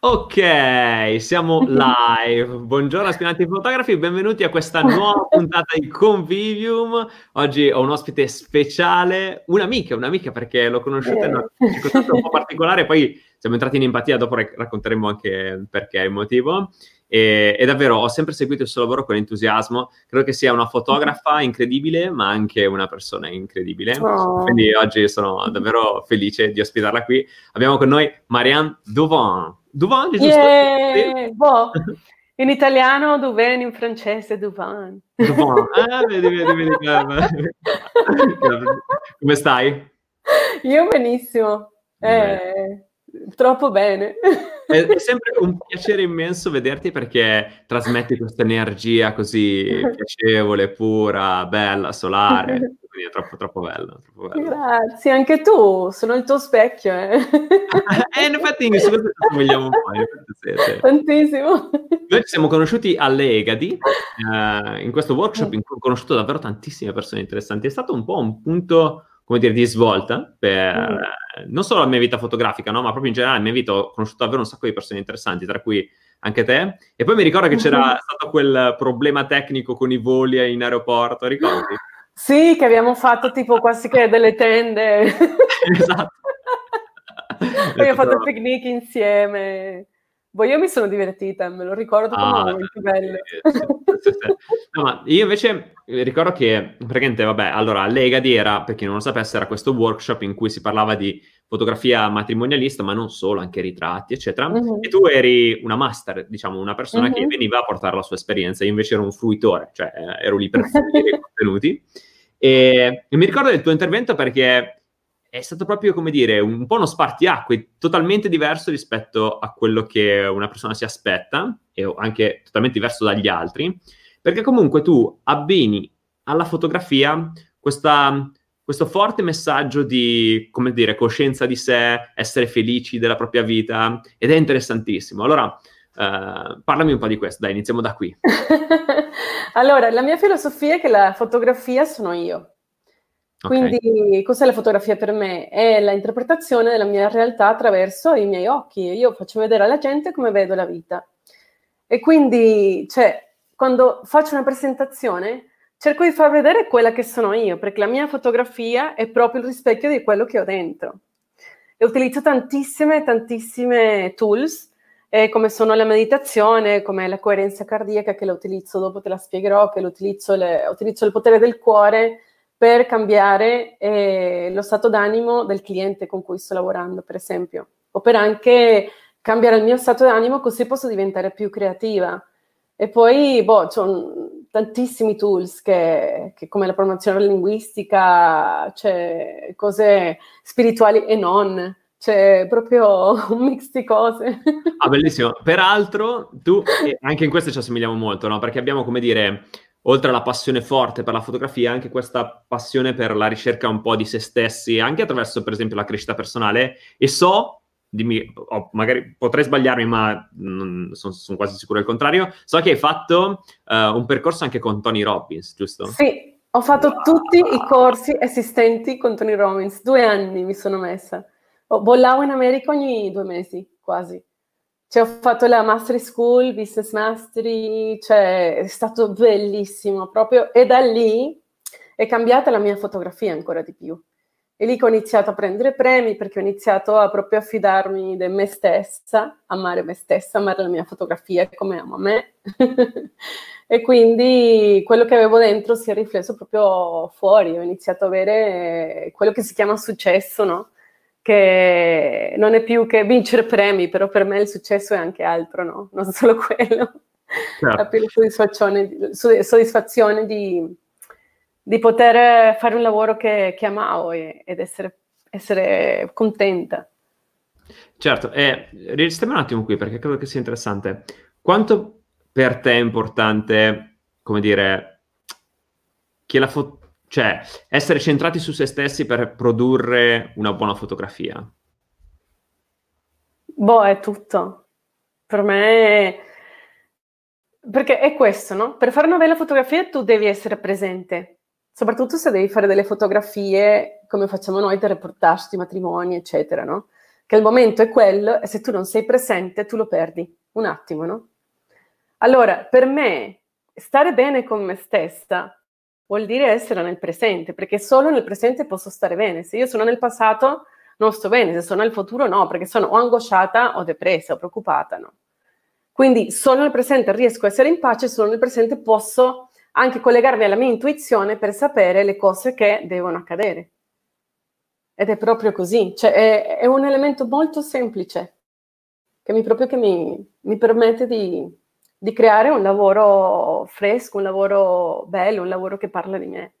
Ok, siamo live. Buongiorno aspiranti fotografi, benvenuti a questa nuova puntata di Convivium. Oggi ho un ospite speciale, un'amica, un'amica perché l'ho conosciuta in una circostanza un po' particolare, poi siamo entrati in empatia, dopo racconteremo anche perché il motivo. E, e, davvero ho sempre seguito il suo lavoro con entusiasmo. Credo che sia una fotografa incredibile, ma anche una persona incredibile. Oh. Quindi oggi sono davvero felice di ospitarla qui. Abbiamo con noi Marianne Duvin. Duvin, giusto? Yeah, boh. In italiano Duvin, in francese Duvin. Duvin. Ah, vedi, vedi, vedi. Come stai? Io benissimo. Eh, troppo bene. È, è, sempre un piacere immenso vederti perché trasmetti questa energia così piacevole, pura, bella, solare. Quindi è troppo, troppo bello, troppo bello. Grazie, anche tu, sono il tuo specchio. Eh, eh in effetti in questo ci somigliamo un po'. Tantissimo. Noi ci siamo conosciuti all'Egadi, eh, in questo workshop in cui ho conosciuto davvero tantissime persone interessanti. È stato un po' un punto come dire, di svolta per mm. non solo la mia vita fotografica, no? ma proprio in generale la mia vita ho conosciuto davvero un sacco di persone interessanti, tra cui anche te. E poi mi ricordo che c'era mm-hmm. stato quel problema tecnico con i voli in aeroporto, ricordi? Sì, che abbiamo fatto tipo quasi che delle tende. esatto. abbiamo fatto il picnic insieme. Boh, io mi sono divertita, me lo ricordo come ah, momenti belli. Sì, sì, sì. No, io invece ricordo che, praticamente, vabbè, allora, Legadi era, per chi non lo sapesse, era questo workshop in cui si parlava di fotografia matrimonialista, ma non solo, anche ritratti, eccetera. Uh-huh. E tu eri una master, diciamo, una persona uh-huh. che veniva a portare la sua esperienza, io invece ero un fruitore, cioè eh, ero lì per fruire i contenuti. E, e mi ricordo del tuo intervento perché è stato proprio, come dire, un po' uno spartiacque, totalmente diverso rispetto a quello che una persona si aspetta e anche totalmente diverso dagli altri, perché comunque tu abbini alla fotografia questa, questo forte messaggio di, come dire, coscienza di sé, essere felici della propria vita, ed è interessantissimo. Allora, uh, parlami un po' di questo, dai, iniziamo da qui. allora, la mia filosofia è che la fotografia sono io. Quindi okay. cos'è la fotografia per me? È l'interpretazione della mia realtà attraverso i miei occhi. Io faccio vedere alla gente come vedo la vita. E quindi, cioè, quando faccio una presentazione, cerco di far vedere quella che sono io, perché la mia fotografia è proprio il rispecchio di quello che ho dentro. E utilizzo tantissime, tantissime tools, eh, come sono la meditazione, come la coerenza cardiaca, che la utilizzo, dopo te la spiegherò, che utilizzo, le, utilizzo il potere del cuore, per cambiare eh, lo stato d'animo del cliente con cui sto lavorando, per esempio, o per anche cambiare il mio stato d'animo così posso diventare più creativa. E poi, boh, sono tantissimi tools che, che, come la promozione linguistica, cioè cose spirituali e non, c'è proprio un mix di cose. Ah, bellissimo. Peraltro, tu, anche in questo ci assomigliamo molto, no? Perché abbiamo, come dire, oltre alla passione forte per la fotografia, anche questa passione per la ricerca un po' di se stessi, anche attraverso, per esempio, la crescita personale. E so, dimmi, oh, magari potrei sbagliarmi, ma sono, sono, quasi sicuro del contrario. So che hai fatto uh, un percorso anche con Tony Robbins, giusto? Sì, ho fatto wow. tutti i corsi esistenti con Tony Robbins. Due anni mi sono messa. Bollavo in America ogni due mesi, quasi. Cioè, ho fatto la Mastery School, Business Mastery, cioè è stato bellissimo proprio. E da lì è cambiata la mia fotografia ancora di più. E lì ho iniziato a prendere premi perché ho iniziato a proprio affidarmi di me stessa, amare me stessa, amare la mia fotografia come amo me. e quindi quello che avevo dentro si è riflesso proprio fuori. Ho iniziato a avere quello che si chiama successo, no? Che non è più che vincere premi, però per me il successo è anche altro, no? Non solo quello. Certo. La più soddisfazione, soddisfazione di, di, poter fare un lavoro che, che amavo e, ed essere, essere, contenta. Certo, e restiamo un attimo qui perché credo che sia interessante. Quanto per te è importante, come dire, che la foto cioè, essere centrati su se stessi per produrre una buona fotografia. Boh, è tutto. Per me... Perché è questo, no? Per fare una bella fotografia tu devi essere presente, soprattutto se devi fare delle fotografie come facciamo noi, del reportage di matrimoni, eccetera, no? che il momento è quello e se tu non sei presente tu lo perdi un attimo, no? Allora, per me, stare bene con me stessa vuol dire essere nel presente, perché solo nel presente posso stare bene. Se io sono nel passato, non sto bene, se sono nel futuro, no, perché sono o angosciata o depressa o preoccupata, no? Quindi solo nel presente riesco a essere in pace, solo nel presente posso anche collegarmi alla mia intuizione per sapere le cose che devono accadere. Ed è proprio così, cioè è, è un elemento molto semplice che mi, proprio che mi, mi permette di, di creare un lavoro fresco, un lavoro bello, un lavoro che parla di me.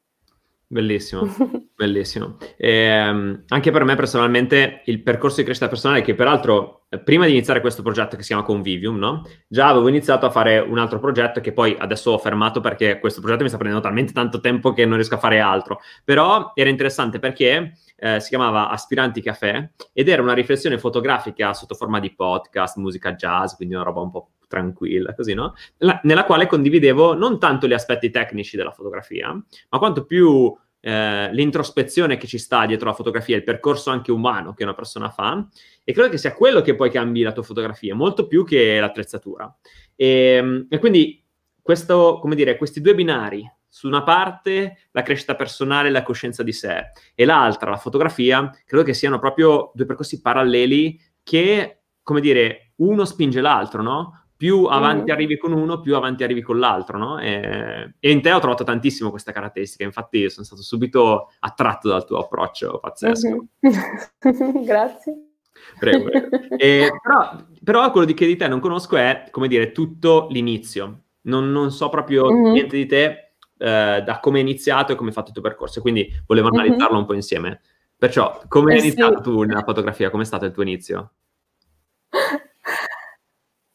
Bellissimo, bellissimo. E, ehm, anche per me personalmente il percorso di crescita personale, che peraltro eh, prima di iniziare questo progetto che si chiama Convivium, no? già avevo iniziato a fare un altro progetto che poi adesso ho fermato perché questo progetto mi sta prendendo talmente tanto tempo che non riesco a fare altro. Però era interessante perché eh, si chiamava Aspiranti Café ed era una riflessione fotografica sotto forma di podcast, musica jazz, quindi una roba un po' tranquilla, così, no? La, nella quale condividevo non tanto gli aspetti tecnici della fotografia, ma quanto più eh, l'introspezione che ci sta dietro la fotografia, il percorso anche umano che una persona fa, e credo che sia quello che poi cambi la tua fotografia, molto più che l'attrezzatura. E, ehm, e quindi questo, come dire, questi due binari, su una parte la crescita personale e la coscienza di sé e l'altra la fotografia, credo che siano proprio due percorsi paralleli che, come dire, uno spinge l'altro, no? Più avanti mm. arrivi con uno, più avanti arrivi con l'altro, no? E, e, in te ho trovato tantissimo queste caratteristiche, infatti sono stato subito attratto dal tuo approccio pazzesco. Mm-hmm. Grazie. Prego, prego. E, però, però, quello di che di te non conosco è, come dire, tutto l'inizio. Non, non so proprio mm-hmm. niente di te, eh, da come hai iniziato e come hai fatto il tuo percorso. Quindi volevo mhm. analizzarlo mm-hmm. un po' insieme. Perciò, come hai eh, iniziato sì. tu nella fotografia? Come è stato il tuo inizio?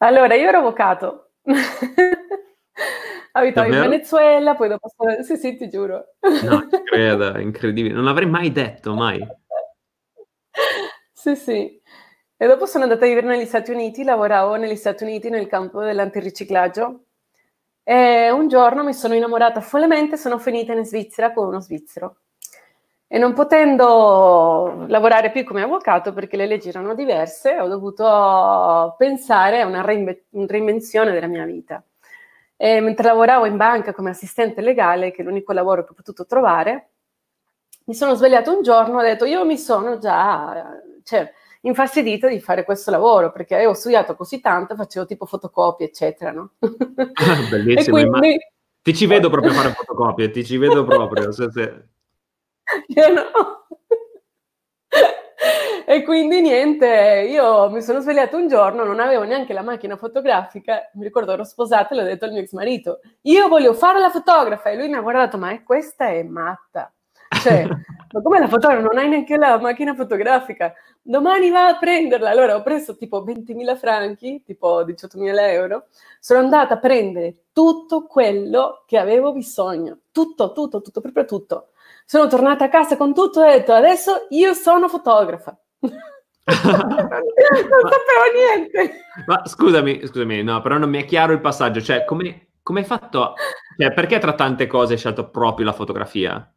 Allora, io ero avvocato. Abitavo in Venezuela, poi dopo... Sì, sì, ti giuro. No, ci credo, incredibile. Non l'avrei mai detto, mai. Sì, sì. E dopo sono andata a vivere negli Stati Uniti, lavoravo negli Stati Uniti nel campo dell'antiriciclaggio e un giorno mi sono innamorata follemente, sono finita in Svizzera con uno svizzero. E non potendo lavorare più come avvocato perché le leggi erano diverse, ho dovuto pensare a una reinve- reinvenzione della mia vita. E mentre lavoravo in banca come assistente legale, che è l'unico lavoro che ho potuto trovare, mi sono svegliato un giorno e ho detto, io mi sono già... Cioè, infastidita di fare questo lavoro perché avevo studiato così tanto, facevo tipo fotocopie, eccetera, no? Bellissimo, quindi... ti ci vedo proprio fare fotocopie, ti ci vedo proprio. se, se... Io no. e quindi niente, io mi sono svegliata un giorno, non avevo neanche la macchina fotografica, mi ricordo ero sposata e l'ho detto al mio ex marito, io voglio fare la fotografa e lui mi ha guardato, ma è, questa è matta. Cioè, ma come la fotografa? Non hai neanche la macchina fotografica. Domani va a prenderla. Allora ho preso tipo 20.000 franchi, tipo 18.000 euro. Sono andata a prendere tutto quello che avevo bisogno. Tutto, tutto, tutto, proprio tutto. Sono tornata a casa con tutto e ho detto adesso io sono fotografa. non sapevo niente. Ma scusami, scusami, no, però non mi è chiaro il passaggio. Cioè, come, come hai fatto? Cioè, perché tra tante cose hai scelto proprio la fotografia?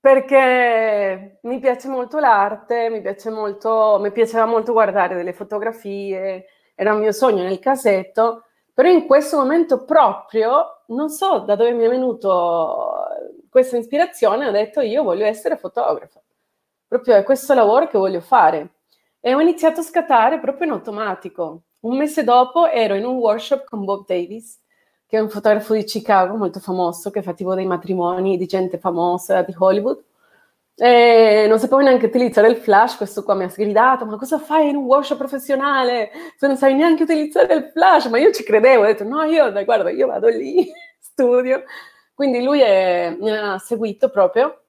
Perché mi piace molto l'arte, mi, piace molto, mi piaceva molto guardare delle fotografie, era un mio sogno nel casetto, però in questo momento proprio non so da dove mi è venuto questa ispirazione, ho detto io voglio essere fotografa, proprio è questo lavoro che voglio fare. E ho iniziato a scattare proprio in automatico. Un mese dopo ero in un workshop con Bob Davis che è un fotografo di Chicago molto famoso, che fa tipo dei matrimoni di gente famosa di Hollywood. E non sapevo neanche utilizzare il flash, questo qua mi ha sgridato, ma cosa fai in un workshop professionale se non sai neanche utilizzare il flash? Ma io ci credevo, ho detto no, io guarda, io vado lì, studio. Quindi lui è, mi ha seguito proprio.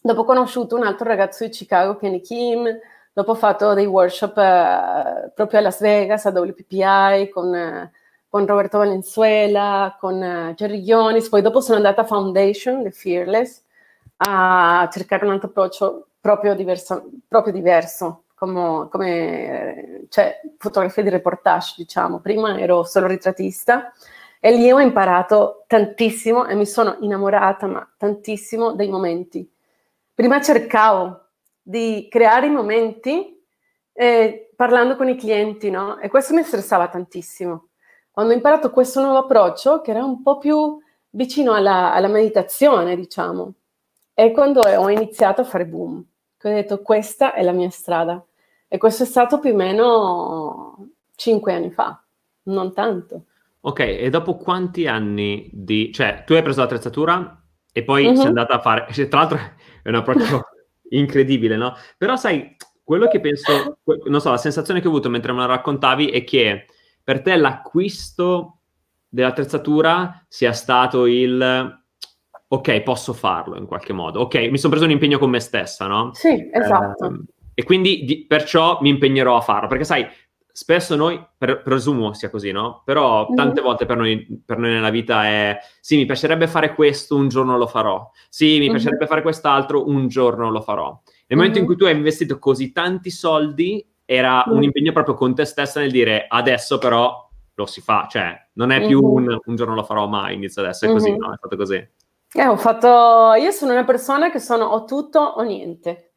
Dopo ho conosciuto un altro ragazzo di Chicago, Kenny Kim, dopo ho fatto dei workshop eh, proprio a Las Vegas, a WPPI, con... Eh, con Roberto Valenzuela, con uh, Jerry Ionis, poi dopo sono andata a Foundation, The Fearless, a cercare un altro approccio proprio diverso, proprio diverso come, come cioè, fotografia di reportage, diciamo. Prima ero solo ritrattista e lì ho imparato tantissimo e mi sono innamorata, ma tantissimo dei momenti. Prima cercavo di creare i momenti eh, parlando con i clienti, no? E questo mi stressava tantissimo. Quando ho imparato questo nuovo approccio, che era un po' più vicino alla, alla meditazione, diciamo, è quando ho iniziato a fare boom. Ho detto, questa è la mia strada. E questo è stato più o meno cinque anni fa, non tanto. Ok, e dopo quanti anni di... cioè, tu hai preso l'attrezzatura e poi uh-huh. sei andata a fare... Cioè, tra l'altro è un approccio incredibile, no? Però sai, quello che penso, non so, la sensazione che ho avuto mentre me la raccontavi è che per te l'acquisto dell'attrezzatura sia stato il ok, posso farlo in qualche modo. Ok, mi sono preso un impegno con me stessa, no? Sì, esatto. Eh, e quindi di, perciò mi impegnerò a farlo, perché sai, spesso noi, per, presumo sia così, no? Però tante mm-hmm. volte per noi, per noi, nella vita è, sì, mi piacerebbe fare questo, un giorno lo farò. Sì, mi mm-hmm. piacerebbe fare quest'altro, un giorno lo farò. Nel momento mm-hmm. in mhm. cui tu hai investito così tanti soldi, era un impegno proprio con te stessa nel dire adesso però lo si fa, cioè non è più un, un giorno lo farò mai, inizio adesso, è così, no? È stato così. Eh, ho fatto, io sono una persona che sono o tutto o niente.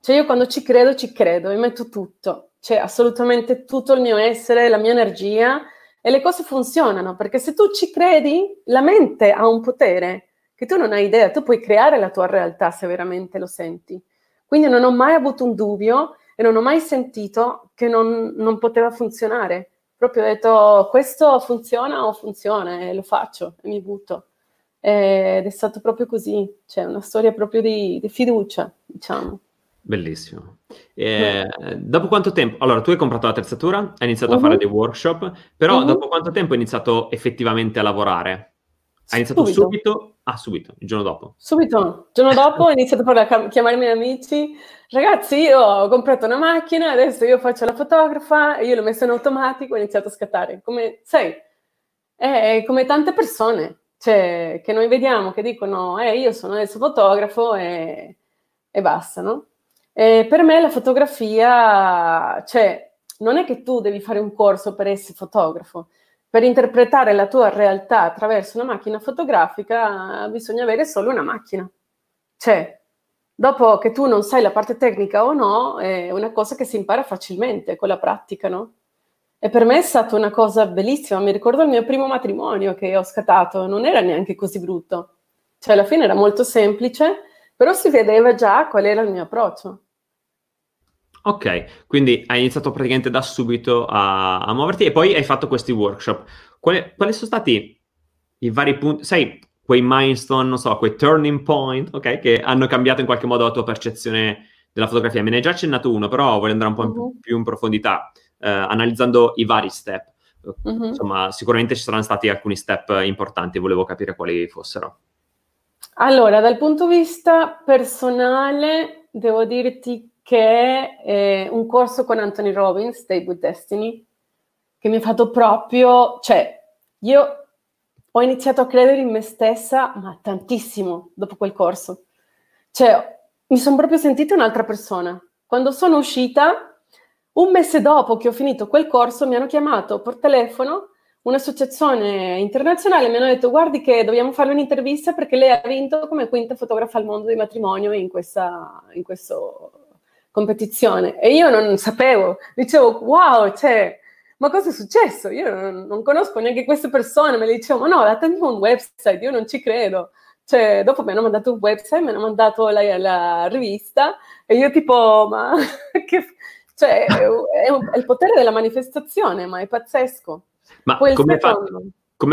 Cioè io quando ci credo, ci credo, mi metto tutto, cioè assolutamente tutto il mio essere, la mia energia e le cose funzionano, perché se tu ci credi, la mente ha un potere che tu non hai idea, tu puoi creare la tua realtà se veramente lo senti. Quindi non ho mai avuto un dubbio e non ho mai sentito che non, non poteva funzionare. Proprio ho detto questo funziona o funziona e lo faccio e mi butto. Ed è stato proprio così, cioè una storia proprio di, di fiducia, diciamo. Bellissimo. Eh, dopo quanto tempo? Allora, tu hai comprato l'attrezzatura, hai iniziato uh-huh. a fare mhm. dei workshop, però uh-huh. dopo quanto tempo hai iniziato effettivamente a lavorare? Hai iniziato subito? subito? Ah, subito, il giorno dopo. Subito, il giorno dopo ho iniziato a chiamare i miei amici. Ragazzi, io ho comprato una macchina, adesso io faccio la fotografa, io l'ho messa in automatico e ho iniziato a scattare. Come, sai, è come tante persone, cioè, che noi vediamo che dicono, eh, io sono adesso fotografo e, e basta, no? E per me la fotografia, cioè, non è che tu devi fare un corso per essere fotografo. Per interpretare la tua realtà attraverso una macchina fotografica bisogna avere solo una macchina. Cioè, dopo che tu non sai la parte tecnica o no, è una cosa che si impara facilmente con la pratica, no? E per me è stata una cosa bellissima. Mi ricordo il mio primo matrimonio che ho scattato, non era neanche così brutto. Cioè, alla fine era molto semplice, però si vedeva già qual era il mio approccio. Ok, quindi hai iniziato praticamente da subito a, a muoverti e poi hai fatto questi workshop. Quali, quali, sono stati i vari punti, sai, quei milestone, non so, quei turning point, ok, che hanno cambiato in qualche modo la tua percezione della fotografia? Me ne hai già accennato uno, però voglio andare un po' in uh-huh. più in profondità, eh, analizzando i vari step. Uh-huh. Insomma, sicuramente ci saranno stati alcuni step importanti, volevo capire quali fossero. Allora, dal punto di vista personale, devo dirti che è un corso con Anthony Robbins, Stay with Destiny, che mi ha fatto proprio, cioè, io ho iniziato a credere in me stessa, ma tantissimo dopo quel corso. Cioè, mi sono proprio sentita un'altra persona. Quando sono uscita, un mese dopo che ho finito quel corso, mi hanno chiamato per telefono un'associazione internazionale, mi hanno detto guardi che dobbiamo fare un'intervista perché lei ha vinto come quinta fotografa al mondo di matrimonio in questa, in questo competizione e io non sapevo, dicevo wow, cioè, ma cosa è successo? Io non, non conosco neanche queste persone, me le dicevo, ma no, datemi un website, io non ci credo. Cioè, dopo mi hanno mandato un website, mi hanno mandato la, la rivista e io tipo, ma che... Cioè, è, un, è, il potere della manifestazione, ma è pazzesco. Ma come hai fatto,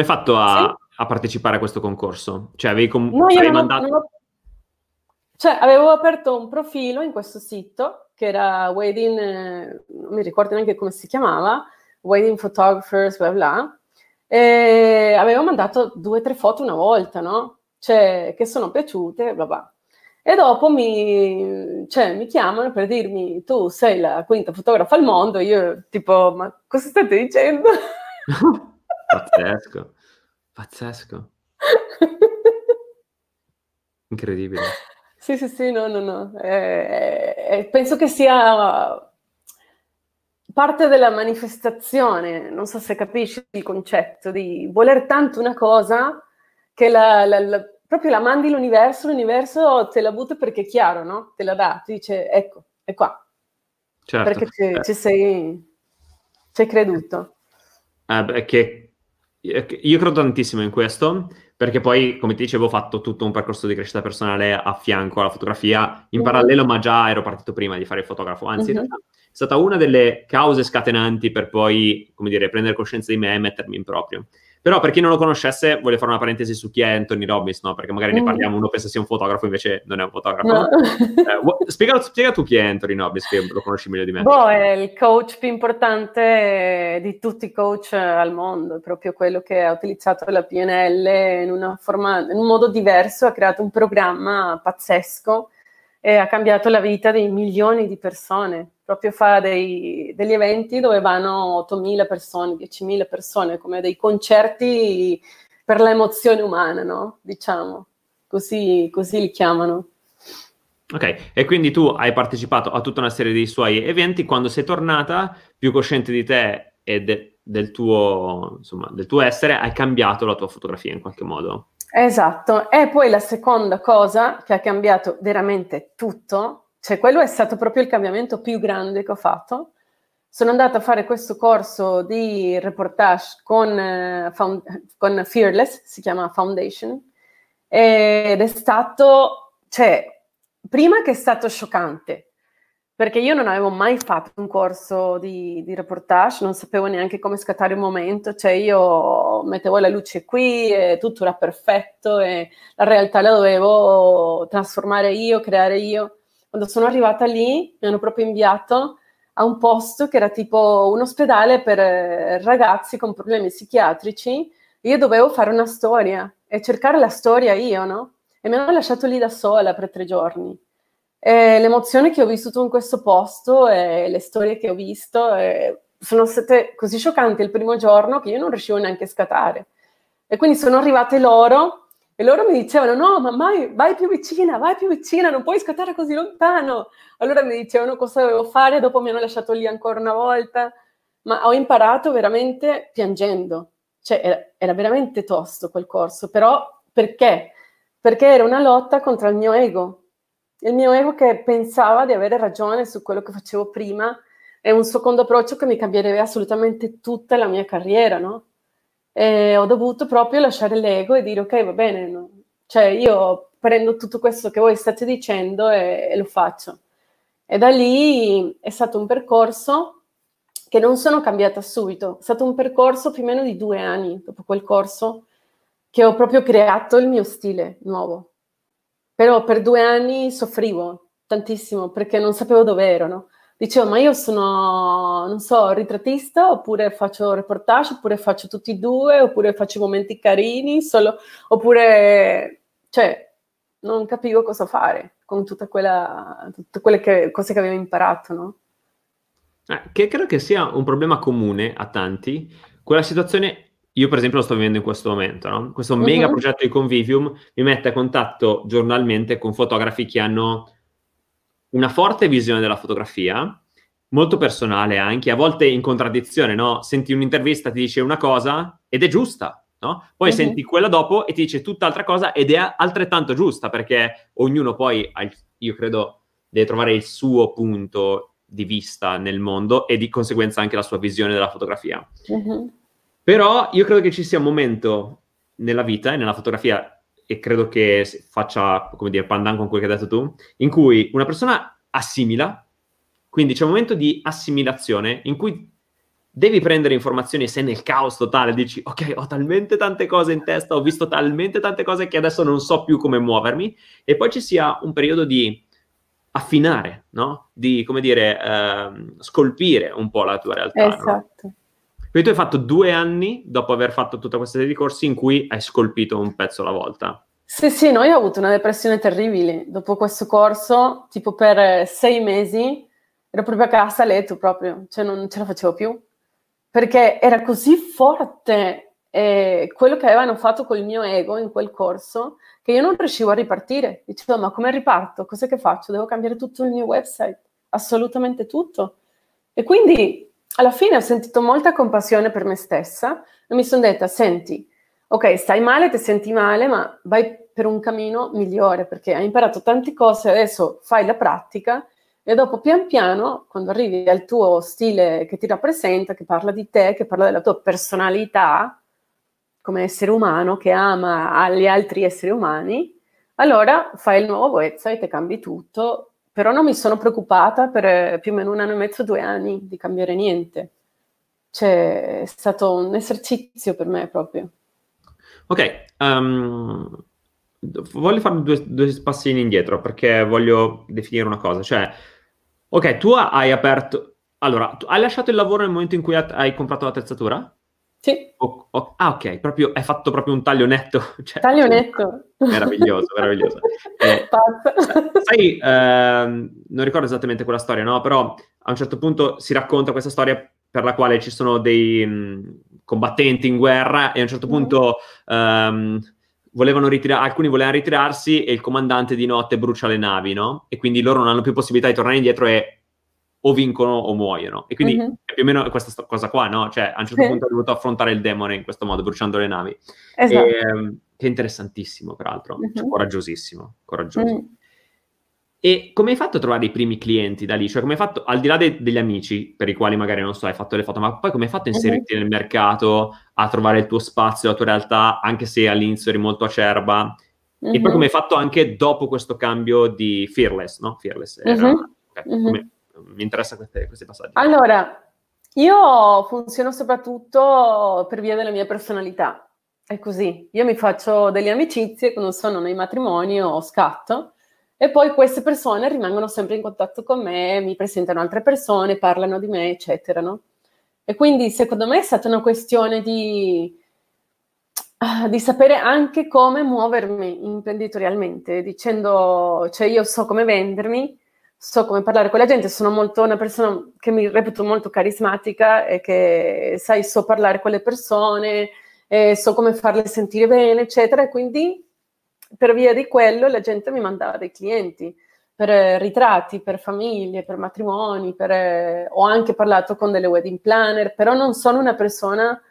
fatto a, sì? a, partecipare a questo concorso? Cioè, avevi com- no, io non mandato... non ho, cioè, avevo aperto un profilo in questo sito che era Wedding, eh, non mi ricordo neanche come si chiamava, Wedding Photographers, bla bla, e avevo mandato due o tre foto una volta, no? Cioè, che sono piaciute, bla bla. E dopo mi, cioè, mi chiamano per dirmi, tu sei la quinta fotografa al mondo, io tipo, ma cosa state dicendo? pazzesco, pazzesco. Incredibile. Sì, sì, sì, no, no, no. Eh, eh, penso che sia parte della manifestazione, non so se capisci il concetto di voler tanto una cosa che la, la, la, proprio la mandi l'universo, l'universo te la butta perché è chiaro, no? Te la dà, ti dice ecco, è qua. certo. perché ci, eh. ci sei, ci hai creduto. Eh, beh, che, io credo tantissimo in questo, perché poi, come ti dicevo, ho fatto tutto un percorso di crescita personale a fianco alla fotografia, in mm. parallelo, ma già ero partito prima di fare il fotografo, anzi, mm-hmm. è stata una delle cause scatenanti per poi, come dire, prendere coscienza di me e mettermi in proprio. Però per chi non lo conoscesse, voglio fare una parentesi su chi è Anthony Robbins, no? Perché magari mm. ne parliamo, uno pensa sia un fotografo, invece non è un fotografo. No. Eh, spiega, spiega, tu chi è Anthony Robbins, che lo conosci meglio di me. Boh, è il coach più importante di tutti i coach al mondo, è proprio quello che ha utilizzato la PNL in, forma, in un modo diverso, ha creato un programma pazzesco e ha cambiato la vita di milioni di persone proprio fa dei, degli eventi dove vanno 8.000 persone, 10.000 persone, come dei concerti per l'emozione umana, no? Diciamo, così, così li chiamano. Ok, e quindi tu hai partecipato a tutta una serie di suoi eventi, quando sei tornata, più cosciente di te e de- del, tuo, insomma, del tuo essere, hai cambiato la tua fotografia in qualche modo. Esatto, e poi la seconda cosa che ha cambiato veramente tutto cioè, quello è stato proprio il cambiamento più grande che ho fatto. Sono andata a fare questo corso di reportage con, eh, found, con Fearless, si chiama Foundation, ed è stato, cioè, prima che è stato scioccante, perché io non avevo mai fatto un corso di, di, reportage, non sapevo neanche come scattare un momento, cioè io mettevo la luce qui e tutto era perfetto e la realtà la dovevo trasformare io, creare io. Quando sono arrivata lì, mi hanno proprio inviato a un posto che era tipo un ospedale per eh, ragazzi con problemi psichiatrici. Io dovevo fare una storia e cercare la storia io, no? E mi hanno lasciato lì da sola per tre giorni. E l'emozione che ho vissuto in questo posto e le storie che ho visto sono state così scioccanti il primo giorno che io non riuscivo neanche a scattare. E quindi sono arrivate loro e loro mi dicevano: No, ma mai, vai più vicina, vai più vicina, non puoi scattare così lontano. Allora mi dicevano cosa dovevo fare, dopo mi hanno lasciato lì ancora una volta. Ma ho imparato veramente piangendo. Cioè, era, era veramente tosto quel corso. Però perché? Perché era una lotta contro il mio ego. Il mio ego che pensava di avere ragione su quello che facevo prima e un secondo approccio che mi cambierebbe assolutamente tutta la mia carriera, no? E ho dovuto proprio lasciare l'ego e dire ok, va bene, no? cioè io prendo tutto questo che voi state dicendo e, e, lo faccio. E da lì è stato un percorso che non sono cambiata subito, è stato un percorso più o meno di due anni dopo quel corso che ho proprio creato il mio stile nuovo. Però per due anni soffrivo tantissimo perché non sapevo dove ero, no? Dicevo, ma io sono, non so, ritrattista, oppure faccio reportage, oppure faccio tutti e due, oppure faccio momenti carini, solo, oppure, cioè, non capivo cosa fare con tutta quella, tutte quelle che, cose che avevo imparato, no? Eh, che credo che sia un problema comune a tanti, quella situazione io per esempio lo sto vivendo in questo momento, no? Questo uh-huh. mega progetto di Convivium mi mette a contatto giornalmente con fotografi che hanno una forte visione della fotografia, molto personale anche, a volte in contraddizione, no? Senti un'intervista, ti dice una cosa ed è giusta, no? Poi uh-huh. senti quella dopo e ti dice tutt'altra cosa ed è altrettanto giusta, perché ognuno poi, io credo, deve trovare il suo punto di vista nel mondo e di conseguenza anche la sua visione della fotografia. Uh-huh. Però io credo che ci sia un momento nella vita e nella fotografia e credo che faccia, come dire, pandan con quello che hai detto tu, in cui una persona assimila, quindi c'è un momento di assimilazione in cui devi prendere informazioni e sei nel caos totale, dici ok, ho talmente tante cose in testa, ho visto talmente tante cose che adesso non so più come muovermi, e poi ci sia un periodo di affinare, no? Di, come dire, eh, scolpire un po' la tua realtà. Esatto. No? Quindi tu hai fatto due anni dopo aver fatto tutta questa serie di corsi in cui hai scolpito un pezzo alla volta. Sì, sì, noi abbiamo avuto una depressione terribile. Dopo questo corso, tipo per sei mesi, ero proprio a casa a letto proprio, cioè non ce la facevo più. Perché era così forte eh, quello che avevano fatto col mio ego in quel corso che io non riuscivo a ripartire. Dicevo, ma come riparto? Cos'è che faccio? Devo cambiare tutto il mio website, assolutamente tutto. E quindi alla fine ho sentito molta compassione per me stessa e mi sono detta, senti, ok, stai male, ti senti male, ma vai per un cammino migliore perché hai imparato tante cose, adesso fai la pratica E dopo pian piano, quando arrivi al tuo stile che ti rappresenta, che parla di te, che parla della tua personalità come essere umano, che ama gli altri esseri umani, allora fai il nuovo website e cambi tutto. Però non mi sono preoccupata per più o meno un anno e mezzo, due anni di cambiare niente. Cioè, è stato un esercizio per me proprio. Ok, um, voglio fare due, due passini indietro perché voglio definire una cosa. Cioè, ok, tu hai aperto... Allora, hai lasciato il lavoro nel momento in cui hai comprato l'attrezzatura? Sì. O, o, ah, ok, proprio, hai fatto proprio un taglio netto. Cioè, taglio netto. Meraviglioso, meraviglioso. Eh, sai, eh, non ricordo esattamente quella storia, no? Però a un certo punto si racconta questa storia per la quale ci sono dei mh, combattenti in guerra e a un certo mm-hmm. punto um, volevano ritirare, alcuni volevano ritirarsi e il comandante di notte brucia le navi, no? E quindi loro non hanno più possibilità di tornare indietro e o vincono o muoiono. E quindi è più o meno questa cosa qua, no? Cioè, a un certo sì. punto ha dovuto affrontare il demone in questo modo, bruciando le navi. Esatto. E, ehm, che è interessantissimo, peraltro. Mm-hmm. Cioè, coraggiosissimo, coraggioso. Mm. E come hai fatto a trovare i primi clienti da lì? Cioè, come hai fatto, al di là de- degli amici, per i quali magari, non so, hai fatto le foto, ma poi come hai fatto a inserirti mm-hmm. nel mercato, a trovare il tuo spazio, la tua realtà, anche se all'inizio eri molto acerba? E poi come hai fatto anche dopo questo cambio di Fearless, no? Fearless era... Okay, come, mi interessa queste, questi passaggi. Allora, io funziono soprattutto per via della mia personalità. È così. Io mi faccio delle amicizie quando sono nei matrimoni o scatto e poi queste persone rimangono sempre in contatto con me, mi presentano altre persone, parlano di me, eccetera. No? E quindi secondo me è stata una questione di, ah, di sapere anche come muovermi imprenditorialmente, dicendo, cioè io so come vendermi, so come parlare con la gente, sono molto una persona che mi reputo molto carismatica e che, sai, so parlare con le persone, so come farle sentire bene, eccetera, e quindi per via di quello la gente mi mandava dei clienti per eh, ritratti, per famiglie, per matrimoni, per, eh, ho anche parlato con delle wedding planner, però non sono una persona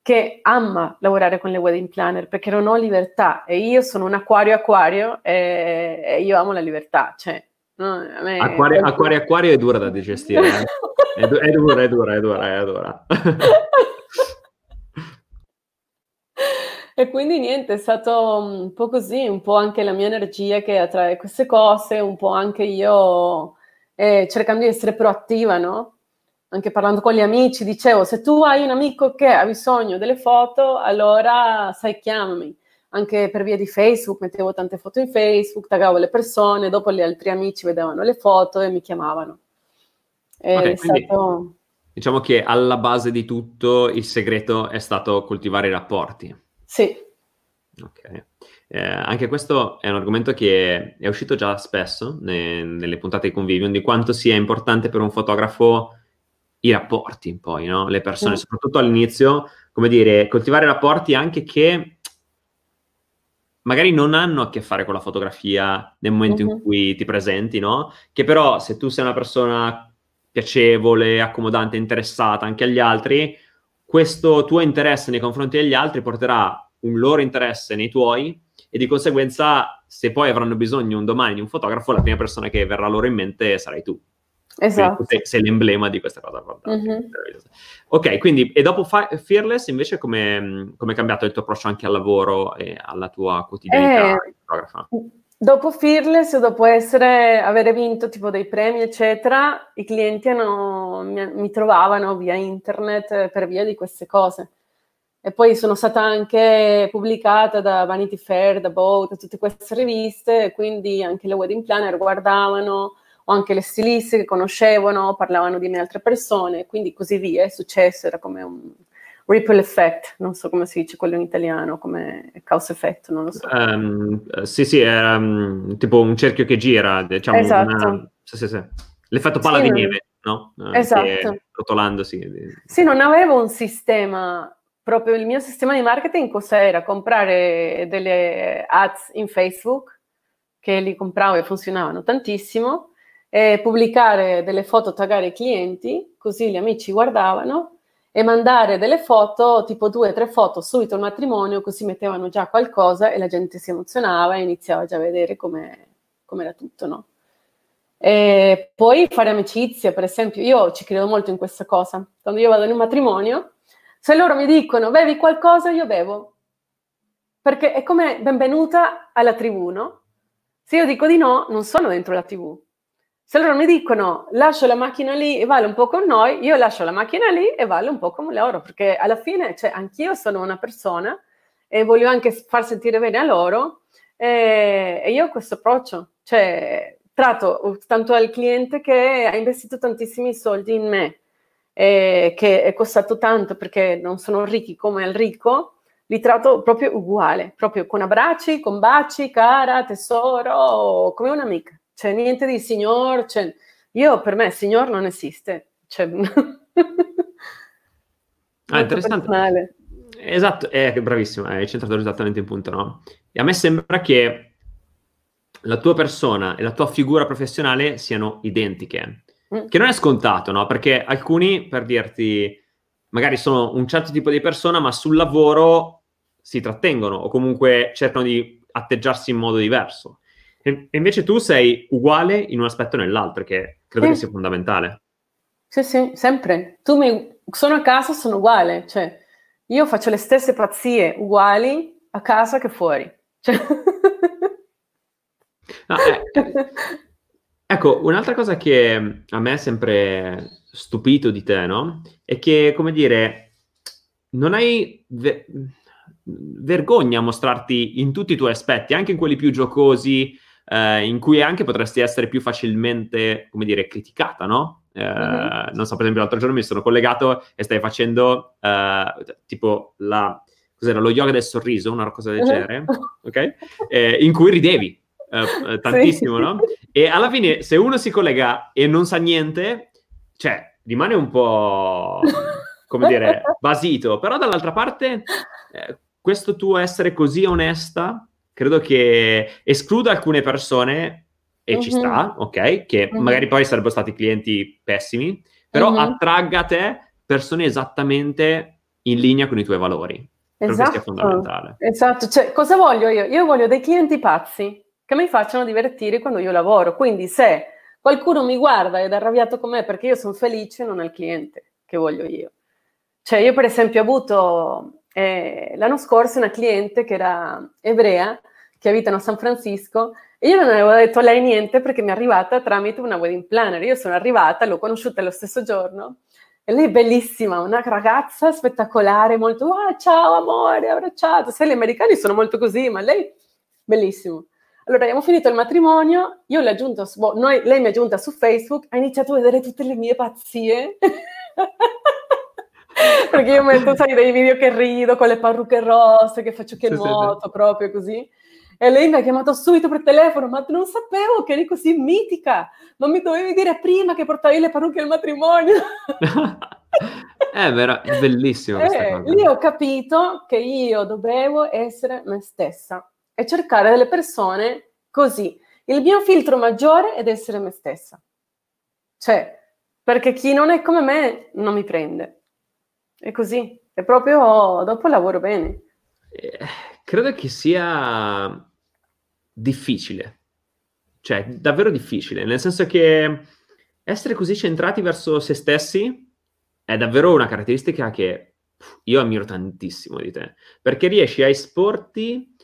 che ama lavorare con le wedding planner perché non ho libertà. E io sono un acquario acquario e, e io amo la libertà, cioè No, acquario, è... acquario, acquario è dura da digestire. Eh? è, du- è, dura, è dura, è dura, è dura. e quindi niente, è stato un po' così, un po' anche la mia energia che attrae queste cose, un po' anche io eh, cercando di essere proattiva, no? Anche parlando con gli amici, dicevo, se tu hai un amico che ha bisogno delle foto, allora sai, chiamami anche per via di Facebook, mettevo tante foto in Facebook, taggavo le persone, dopo gli altri amici vedevano le foto e mi chiamavano. È okay, stato... Diciamo che alla base di tutto il segreto è stato coltivare i rapporti. Sì. Ok. Eh, anche questo è un argomento che è uscito già spesso ne, nelle puntate di convivio, di quanto sia importante per un fotografo i rapporti, poi, no? Le persone, mm. soprattutto all'inizio, come dire, coltivare rapporti anche che magari non hanno a che fare con la fotografia nel momento uh-huh. in mhm. cui ti presenti, no? Che però se tu sei una persona piacevole, accomodante, interessata anche agli altri, questo tuo interesse nei confronti degli altri porterà un loro interesse nei tuoi e di conseguenza se poi avranno bisogno un domani di un fotografo, la prima persona che verrà loro in mente sarai tu. Esatto. Sei, sei, l'emblema di questa cosa. Mm-hmm. Ok, quindi e dopo fa- Fearless invece come è cambiato il tuo approccio anche al lavoro e alla tua quotidianità eh, fotografa? Dopo Fearless, dopo essere, avere vinto tipo dei premi, eccetera, i clienti hanno, mi, mi, trovavano via internet per via di queste cose. E poi sono stata anche pubblicata da Vanity Fair, da Boat, da tutte queste riviste, quindi anche le wedding planner guardavano, o anche le stiliste che conoscevano, parlavano di me altre persone, quindi così via, è successo, era come un ripple effect, non so come si dice quello in italiano, come causa effetto, non lo so. Um, sì, sì, è um, tipo un cerchio che gira, diciamo, esatto. una... sì, sì, sì. l'effetto palla di neve, no? Uh, esatto. Rotolandosi. Sì, non avevo un sistema proprio il mio sistema di marketing cos'era? Comprare delle ads in Facebook, che li compravo e funzionavano tantissimo, e pubblicare delle foto, taggare i clienti, così gli amici guardavano e mandare delle foto, tipo due o tre foto subito al matrimonio, così mettevano già qualcosa e la gente si emozionava e iniziava già a vedere come era tutto, no? E poi fare amicizia, per esempio, io ci credo molto in questa cosa. Quando io vado in un matrimonio, se loro mi dicono bevi qualcosa, io bevo. Perché è come benvenuta alla tribù, no? Se io dico di no, non sono dentro la TV. Se loro mi dicono lascio la macchina lì e vale un po' con noi, io lascio la macchina lì e vale un po' come loro, perché alla fine, cioè, anch'io sono una persona e voglio anche far sentire bene a loro e, e io ho questo approccio, cioè tratto tanto al cliente che ha investito tantissimi soldi in me, e che è costato tanto perché non sono ricchi come il ricco, li tratto proprio uguale, proprio con abbracci, con baci, cara, tesoro, come un'amica. C'è niente di signor, cioè, io per me signor non esiste. Cioè, ah, interessante. Personale. Esatto, è bravissimo, hai centrato esattamente in punto, no? E a me sembra che la tua persona e la tua figura professionale siano identiche, mm. che non è scontato, no? Perché alcuni, per dirti, magari sono un certo tipo di persona, ma sul lavoro si trattengono o comunque cercano di atteggiarsi in modo diverso. E, invece tu sei uguale in un aspetto o nell'altro, che credo sì. che sia fondamentale. Sì, sì, sempre. Tu mi... sono a casa, sono uguale, cioè io faccio le stesse pazzie uguali a casa che fuori. Cioè... No, eh, ecco, un'altra cosa che a me è sempre stupito di te, no? È che, come dire, non hai ve- vergogna a mostrarti in tutti i tuoi aspetti, anche in quelli più giocosi, eh, in cui anche potresti essere più facilmente, come dire, criticata, no? Eh, mm-hmm. Non so, per esempio, l'altro giorno mi sono collegato e stai facendo eh, tipo la, cos'era, lo yoga del sorriso, una cosa del genere, ok? Eh, in cui ridevi eh, eh, tantissimo, sì. no? E alla fine, se uno si collega e non sa niente, cioè, rimane un po', come dire, basito. Però dall'altra parte, eh, questo tuo essere così onesta, credo che escluda alcune persone, e uh-huh. ci sta, mhm. ok? Che uh-huh. magari poi sarebbero stati clienti pessimi, però uh-huh. attragga a te persone esattamente in linea con i tuoi valori. Esatto. Sia fondamentale. Esatto, cioè, cosa voglio io? Io voglio dei clienti pazzi che mi facciano divertire quando io lavoro. Quindi se qualcuno mi guarda ed è arrabbiato con me perché io sono felice, non è il cliente che voglio io. Cioè io per esempio ho avuto eh, l'anno scorso una cliente che era ebrea, che abita a San Francisco, e io non avevo detto a lei niente perché mi è arrivata tramite una wedding planner. Io sono arrivata, l'ho conosciuta lo stesso giorno, e lei è bellissima, una ragazza spettacolare, molto, ah, ciao amore, abbracciato. Sai, gli americani sono molto così, ma lei, bellissimo. Allora, abbiamo finito il matrimonio, io l'ho aggiunto, boh, lei mi ha aggiunta su Facebook, ha iniziato a vedere tutte le mie pazzie. Perché io metto, sai, dei video che rido con le parrucche rosse, che faccio che sì, nuoto, sì, proprio così. E lei mi ha chiamato subito per telefono, ma non sapevo che eri così mitica, non mi dovevi dire prima che portavi le parrucche al matrimonio. è vero, è bellissimo. Eh, lì ho capito che io dovevo essere me stessa e cercare delle persone così. Il mio filtro maggiore è essere me stessa. Cioè, perché chi non è come me non mi prende. È così. E proprio dopo lavoro bene. Eh, credo che sia difficile. Cioè, davvero difficile. Nel senso che essere così centrati verso se stessi è davvero una caratteristica che io ammiro tantissimo di te. Perché riesci a esporti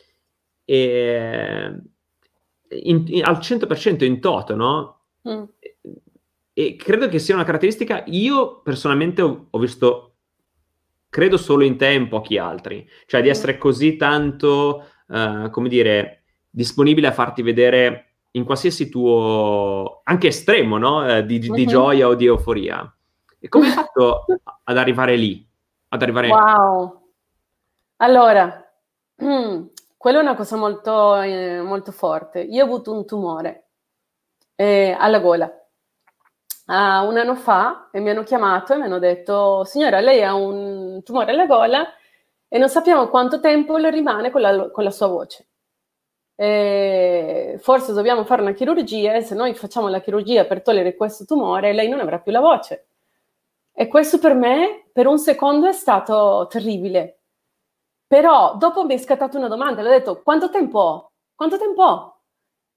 e, in, in, al 100% in toto, no? Mm. E, credo che sia una caratteristica, io personalmente ho, ho, visto, credo solo in te e in pochi altri, cioè di mm. essere così tanto, uh, come dire, disponibile a farti vedere in qualsiasi tuo, anche estremo, no? Uh, di, mm-hmm. di, gioia o di euforia. E come hai fatto ad arrivare lì? Ad arrivare... Wow! Allora, Quello è una cosa molto, eh, molto forte. Io ho avuto un tumore eh, alla gola uh, un anno fa e mi hanno chiamato e mi hanno detto signora lei ha un tumore alla gola e non sappiamo quanto tempo le rimane con la, con la sua voce. E forse dobbiamo fare una chirurgia e se noi facciamo la chirurgia per togliere questo tumore lei non avrà più la voce. E questo per me per un secondo è stato terribile però dopo mi è scattata una domanda, le ho detto quanto tempo ho? Quanto tempo ho?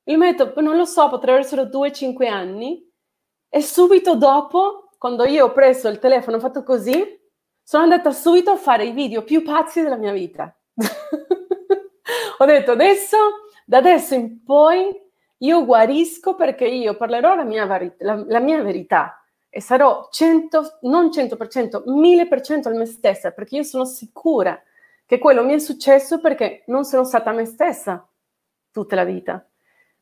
Il metodo, non lo so, potrebbero essere due, cinque anni. E subito dopo, quando io ho preso il telefono, ho fatto così, sono andata subito a fare i video più pazzi della mia vita. ho detto adesso, da adesso in poi, io guarisco perché io parlerò la mia, vari- la, la mia verità e sarò 100, non 100%, 1000% al me stessa, perché io sono sicura che quello mi è successo perché non sono stata me stessa tutta la vita.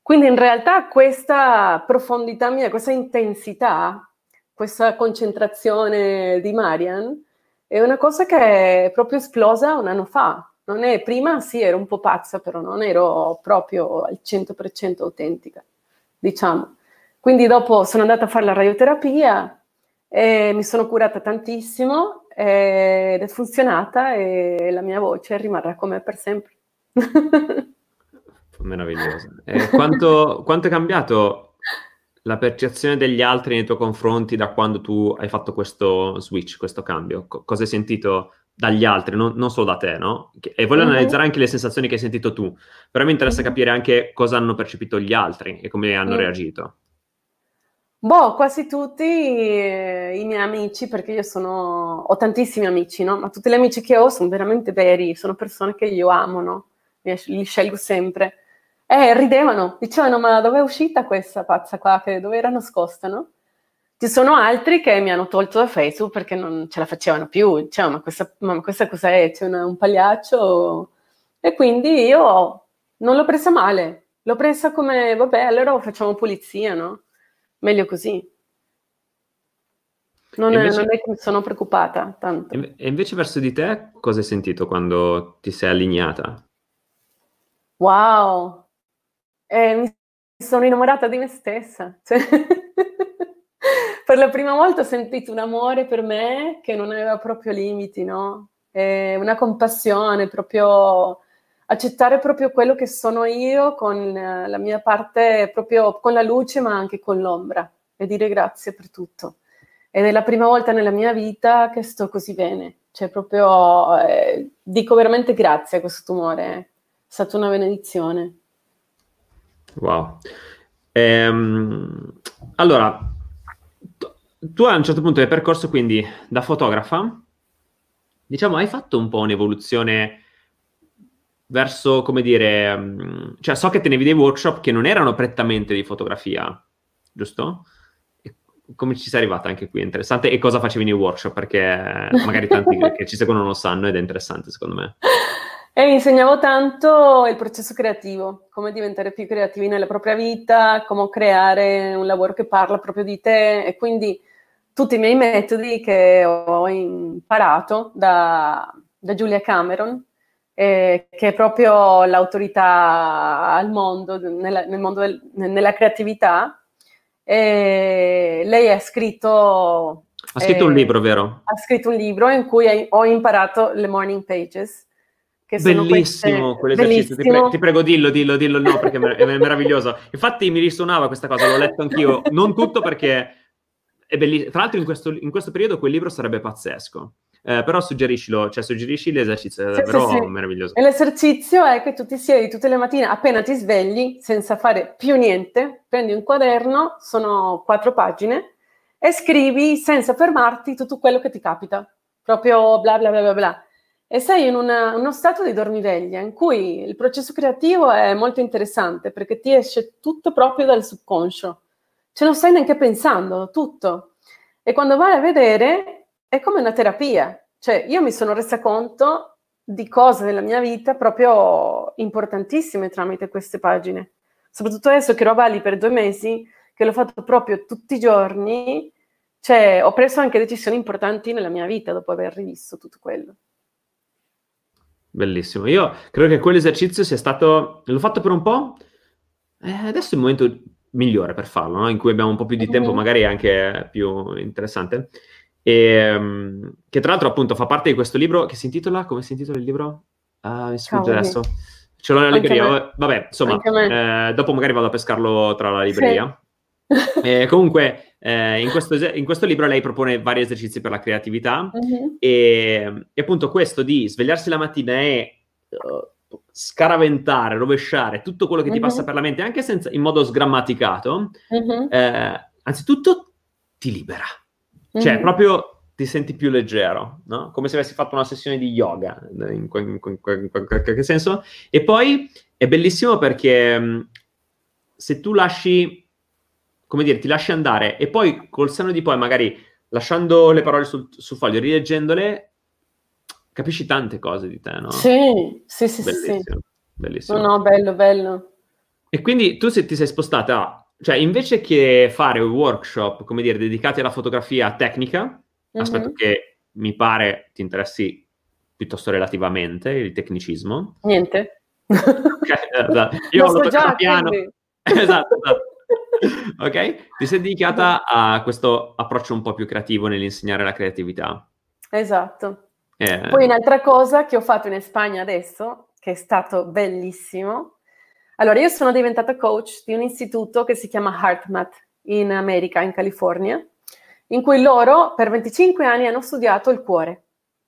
Quindi in realtà questa profondità mia, questa intensità, questa concentrazione di Marian è una cosa che è proprio esplosa un anno fa. Non è, prima sì, ero un po' pazza, però non ero proprio al 100% autentica, diciamo. Quindi dopo sono andata a fare la radioterapia e mi sono curata tantissimo ed è funzionata e la mia voce rimarrà come per sempre. Meraviglioso. Eh, quanto, quanto è cambiato la percezione degli altri nei tuoi confronti da quando tu hai fatto questo switch, questo cambio? Co- cosa hai sentito dagli altri, non, non solo da te, no? E voglio mm-hmm. analizzare anche le sensazioni che hai sentito tu, però mi interessa mm-hmm. capire anche cosa hanno percepito gli altri e come hanno mm. reagito. Boh, quasi tutti eh, i miei amici, perché io sono, ho tantissimi amici, no? Ma tutti gli amici che ho sono veramente veri, sono persone che io amo, no? Li scelgo sempre. Eh, ridevano, dicevano, ma dove è uscita questa pazza qua, che dove era nascosta, no? Ci sono altri che mi hanno tolto da Facebook perché non ce la facevano più, dicevano, ma questa, ma questa cosa è? C'è una, un pagliaccio? E quindi io non l'ho presa male, l'ho presa come, vabbè, allora facciamo pulizia, no? Meglio così. Non, invece, non, è, che mi sono preoccupata tanto. E invece verso di te cosa hai sentito quando ti sei allineata? Wow, e mi sono innamorata di me stessa. Cioè, per la prima volta ho sentito un amore per me che non aveva proprio limiti, no? E una compassione, proprio accettare proprio quello che sono io con la mia parte, proprio con la luce ma anche con l'ombra e dire grazie per tutto. Ed è la prima volta nella mia vita che sto così bene, cioè proprio eh, dico veramente grazie a questo tumore, è stata una benedizione. Wow. Ehm, allora, tu a un certo punto del percorso, quindi da fotografa, diciamo, hai fatto un po' un'evoluzione verso, come dire, mm, cioè so che tenevi dei workshop che non erano prettamente di fotografia, giusto? E come ci sei arrivata anche qui? Interessante. E cosa facevi nei workshop? Perché magari tanti che ci seguono non lo sanno ed è interessante secondo me. E insegnavo tanto il processo creativo, come diventare più creativi nella propria vita, come creare un lavoro che parla proprio di te e quindi tutti i miei metodi che ho imparato da, da Giulia Cameron, eh, che è proprio l'autorità al mondo, nella, nel mondo del, nella creatività. E lei ha scritto... Ha scritto eh, un libro, vero? Ha scritto un libro in cui ho imparato le morning pages che Bellissimo quell'esercizio, Bellissimo. Ti, pre- ti, prego dillo, dillo, dillo, no, perché è meraviglioso. Infatti mi risuonava questa cosa, l'ho letto anch'io, non tutto perché è bellissimo. Tra l'altro in questo, in questo periodo quel libro sarebbe pazzesco. Eh, però suggeriscilo, cioè suggerisci l'esercizio, è sì, davvero sì, sì. meraviglioso. E l'esercizio è che tu ti siedi tutte le mattine, appena ti svegli, senza fare più niente, prendi un quaderno, sono quattro pagine, e scrivi senza fermarti tutto quello che ti capita. Proprio bla bla bla bla bla e sei in una, uno stato di dormiveglia in cui il processo creativo è molto interessante perché ti esce tutto proprio dal subconscio, cioè non stai neanche pensando, tutto. E quando vai a vedere è come una terapia, cioè io mi sono resa conto di cose della mia vita proprio importantissime tramite queste pagine, soprattutto adesso che ero a Bali per due mesi, che l'ho fatto proprio tutti i giorni, cioè ho preso anche decisioni importanti nella mia vita dopo aver rivisto tutto quello. Bellissimo. Io credo che quell'esercizio sia stato... L'ho fatto per un po', eh, adesso è il momento migliore per farlo, no? in cui abbiamo un po' più di mm-hmm. tempo, magari anche più interessante. E, um, che tra l'altro appunto fa parte di questo libro che si intitola... Come si intitola il libro? Ah, mi sfugge adesso. Ce l'ho nella libreria. Vabbè, insomma, eh, dopo magari vado a pescarlo tra la libreria. Sì. eh, comunque, eh, in, questo, in, questo, libro lei propone vari esercizi per la creatività uh-huh. e, e, appunto questo di svegliarsi la mattina e uh, scaraventare, rovesciare tutto quello che mm-hmm. ti passa per la mente, anche senza, in modo sgrammaticato, mm-hmm. eh, anzitutto ti libera. Cioè, mm-hmm. proprio ti senti più leggero, no? Come se avessi fatto una sessione di yoga, in, in, in, in qualche senso. E poi è bellissimo perché se tu lasci, come dire, ti lasci andare e poi col senno di poi, magari lasciando le parole sul, sul foglio, rileggendole, capisci tante cose di te, no? Sì, sì, sì, bellissimo, sì. Bellissimo. No, no, bello, bello. E quindi tu se ti sei spostata, cioè invece che fare workshop, come dire, dedicati alla fotografia tecnica, mm-hmm. aspetto che mi pare ti interessi piuttosto relativamente il tecnicismo. Niente. Okay, esatto. Io lo, so già, piano. esatto, esatto. ok? Ti sei dedicata a questo approccio un po' più creativo nell'insegnare la creatività. Esatto. Eh. Poi un'altra cosa che ho fatto in Spagna adesso, che è stato bellissimo. Allora, io sono diventata coach di un istituto che si chiama HeartMath in America, in California, in cui loro per 25 anni hanno studiato il cuore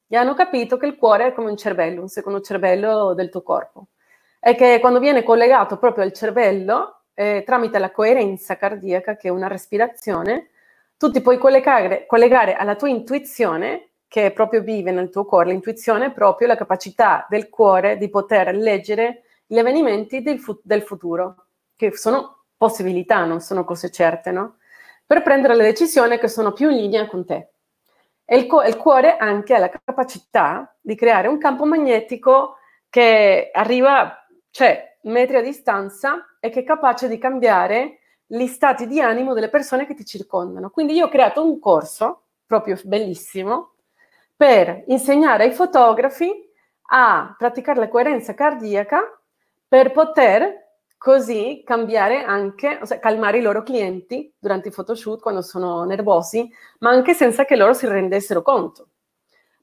e hanno capito che il cuore è come un cervello, un secondo cervello del tuo corpo. E che quando viene collegato proprio al cervello, eh, tramite la coerenza cardiaca, che è una respirazione, tu ti puoi collegare, collegare alla tua intuizione, che proprio vive nel tuo cuore. L'intuizione è proprio la capacità del cuore di poter leggere gli avvenimenti del, fu- del futuro, che sono possibilità, non sono cose certe, no? Per prendere le decisioni che sono più in linea con te. E il, co- il cuore anche ha la capacità di creare un campo magnetico che arriva, cioè metri a distanza e che è capace di cambiare gli stati di animo delle persone che ti circondano. Quindi io ho creato un corso, proprio bellissimo, per insegnare ai fotografi a praticare la coerenza cardiaca per poter così cambiare anche, cioè calmare i loro clienti durante i photoshoot quando sono nervosi, ma anche senza che loro si rendessero conto.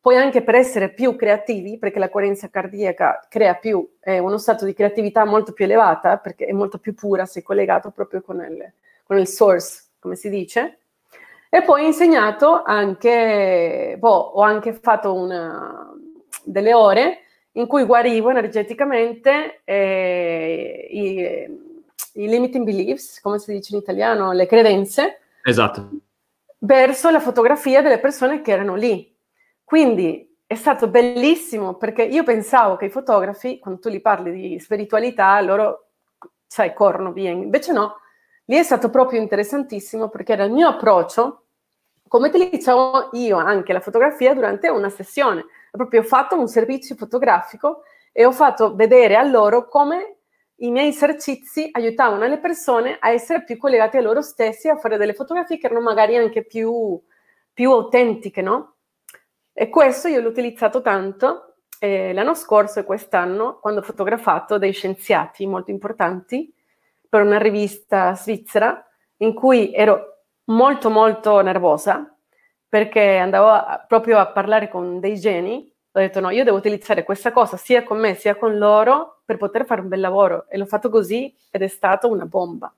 Poi anche per essere più creativi, perché la coerenza cardiaca crea più, eh, uno stato di creatività molto più elevata, perché è molto più pura, se collegato proprio con il, con il source, come si dice. E poi ho insegnato anche, boh, ho anche fatto una, delle ore in cui guarivo energeticamente eh, i, i limiting beliefs, come si dice in italiano, le credenze. Esatto. Verso la fotografia delle persone che erano lì quindi è stato bellissimo perché io pensavo che i fotografi, quando tu li parli di spiritualità, loro, sai, corrono via. Invece no, lì è stato proprio interessantissimo perché era il mio approccio, come ti dicevo io anche la fotografia durante una sessione. Ho proprio fatto un servizio fotografico e ho fatto vedere a loro come i miei esercizi aiutavano le persone a essere più collegate a loro stessi, a fare delle fotografie che erano magari anche più, più autentiche, no? E questo io l'ho utilizzato tanto eh, l'anno scorso e quest'anno quando ho fotografato dei scienziati molto importanti per una rivista svizzera in cui ero molto molto nervosa perché andavo a, proprio a parlare con dei geni. Ho detto no, io devo utilizzare questa cosa sia con me sia con loro per poter fare un bel lavoro e l'ho fatto così ed è stata una bomba.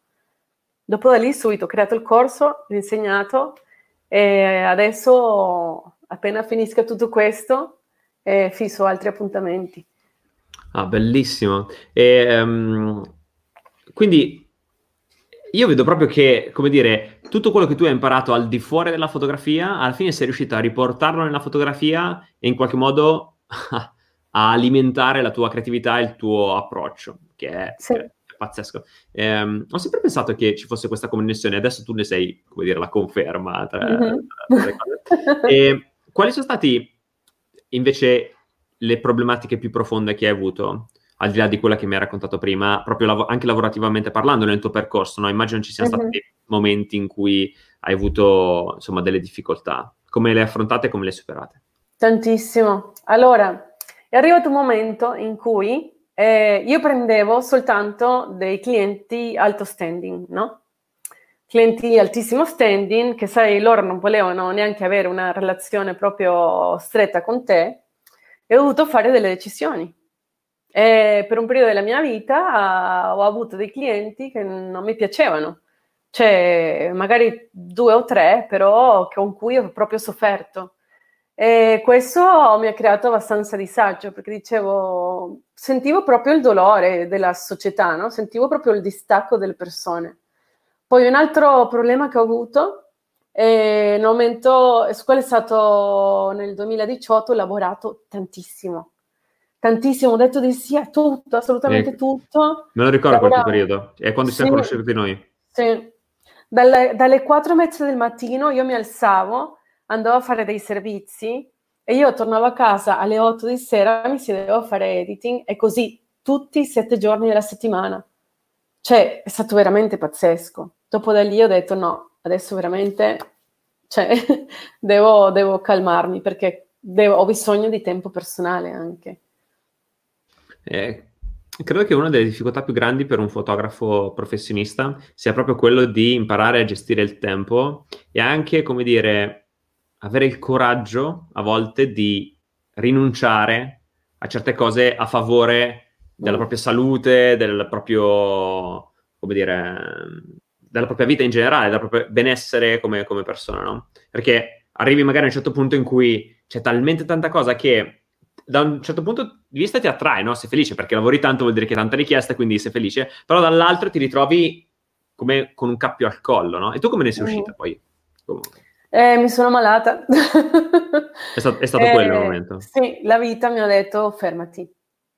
Dopo da lì subito ho creato il corso, l'ho insegnato e adesso appena finisca tutto questo, eh, fisso altri appuntamenti. Ah, bellissimo. E, um, quindi io vedo proprio che, come dire, tutto quello che tu hai imparato al di fuori della fotografia, alla fine sei riuscito a riportarlo nella fotografia e in qualche modo a alimentare la tua creatività e il tuo approccio, che è, sì. è pazzesco. Um, ho sempre pensato che ci fosse questa connessione, adesso tu ne sei, come dire, la conferma tra, mm-hmm. tra le cose. E, quali sono stati invece le problematiche più profonde che hai avuto? Al di là di quella che mi hai raccontato prima, proprio lav- anche lavorativamente parlando nel tuo percorso, no? immagino ci siano uh-huh. stati momenti in cui hai avuto insomma delle difficoltà. Come le hai affrontate e come le hai superate? Tantissimo. Allora, è arrivato un momento in cui eh, io prendevo soltanto dei clienti alto standing, no? Clienti altissimo standing, che sai, loro non volevano neanche avere una relazione proprio stretta con te, e ho dovuto fare delle decisioni. E per un periodo della mia vita ho avuto dei clienti che non mi piacevano, cioè magari due o tre, però con cui ho proprio sofferto. E questo mi ha creato abbastanza disagio perché dicevo, sentivo proprio il dolore della società, no? sentivo proprio il distacco delle persone. Poi un altro problema che ho avuto è un aumento, quello è stato nel 2018, ho lavorato tantissimo, tantissimo, ho detto di sì a tutto, assolutamente eh, tutto. Me lo ricordo Lavoravo... quel periodo, è quando ci siamo conosciuti noi. Sì, dalle, dalle 4 e mezza del mattino io mi alzavo, andavo a fare dei servizi e io tornavo a casa alle 8 di sera, mi siedevo a fare editing e così tutti i sette giorni della settimana. Cioè, è stato veramente pazzesco. Dopo da lì ho detto no, adesso veramente cioè, devo, devo, calmarmi perché devo, ho bisogno di tempo personale anche. Eh, credo che una delle difficoltà più grandi per un fotografo professionista sia proprio quello di imparare a gestire il tempo e anche, come dire, avere il coraggio a volte di rinunciare a certe cose a favore della mm. propria salute, del proprio, come dire, della propria vita in generale, del proprio benessere come, come persona, no? Perché arrivi magari a un certo punto in cui c'è talmente tanta cosa che da un certo punto di vista ti attrae, no? Sei felice perché lavori tanto, vuol dire che hai tanta richiesta, quindi sei felice, però dall'altro ti ritrovi come con un cappio al collo, no? E tu come ne sei uscita mm. poi? Come... Eh, mi sono malata. è stato, è stato eh, quello il momento. Sì, la vita mi ha detto fermati,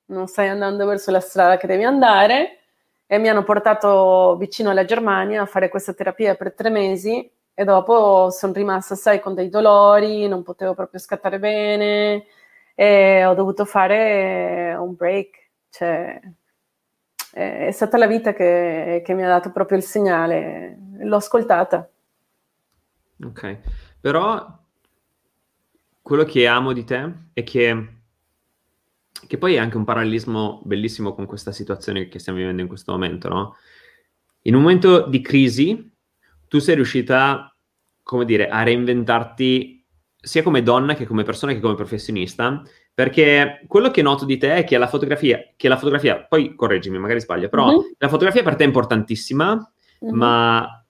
non stai andando verso la strada che devi andare e mi hanno portato vicino alla Germania a fare questa terapia per tre mesi e dopo sono rimasta, sai, con dei dolori, non potevo proprio scattare bene e ho dovuto fare un break. Cioè, è stata la vita che, che mi ha dato proprio il segnale, l'ho ascoltata. Ok, però quello che amo di te è che, che poi è anche un parallelismo bellissimo con questa situazione che stiamo vivendo in questo momento, no? In un momento di crisi, tu sei riuscita, come dire, a reinventarti sia come donna che come persona che come professionista, perché quello che noto di te è che la fotografia, che la fotografia poi correggimi, magari sbaglio, però mm-hmm. la fotografia per te è importantissima, mm-hmm. ma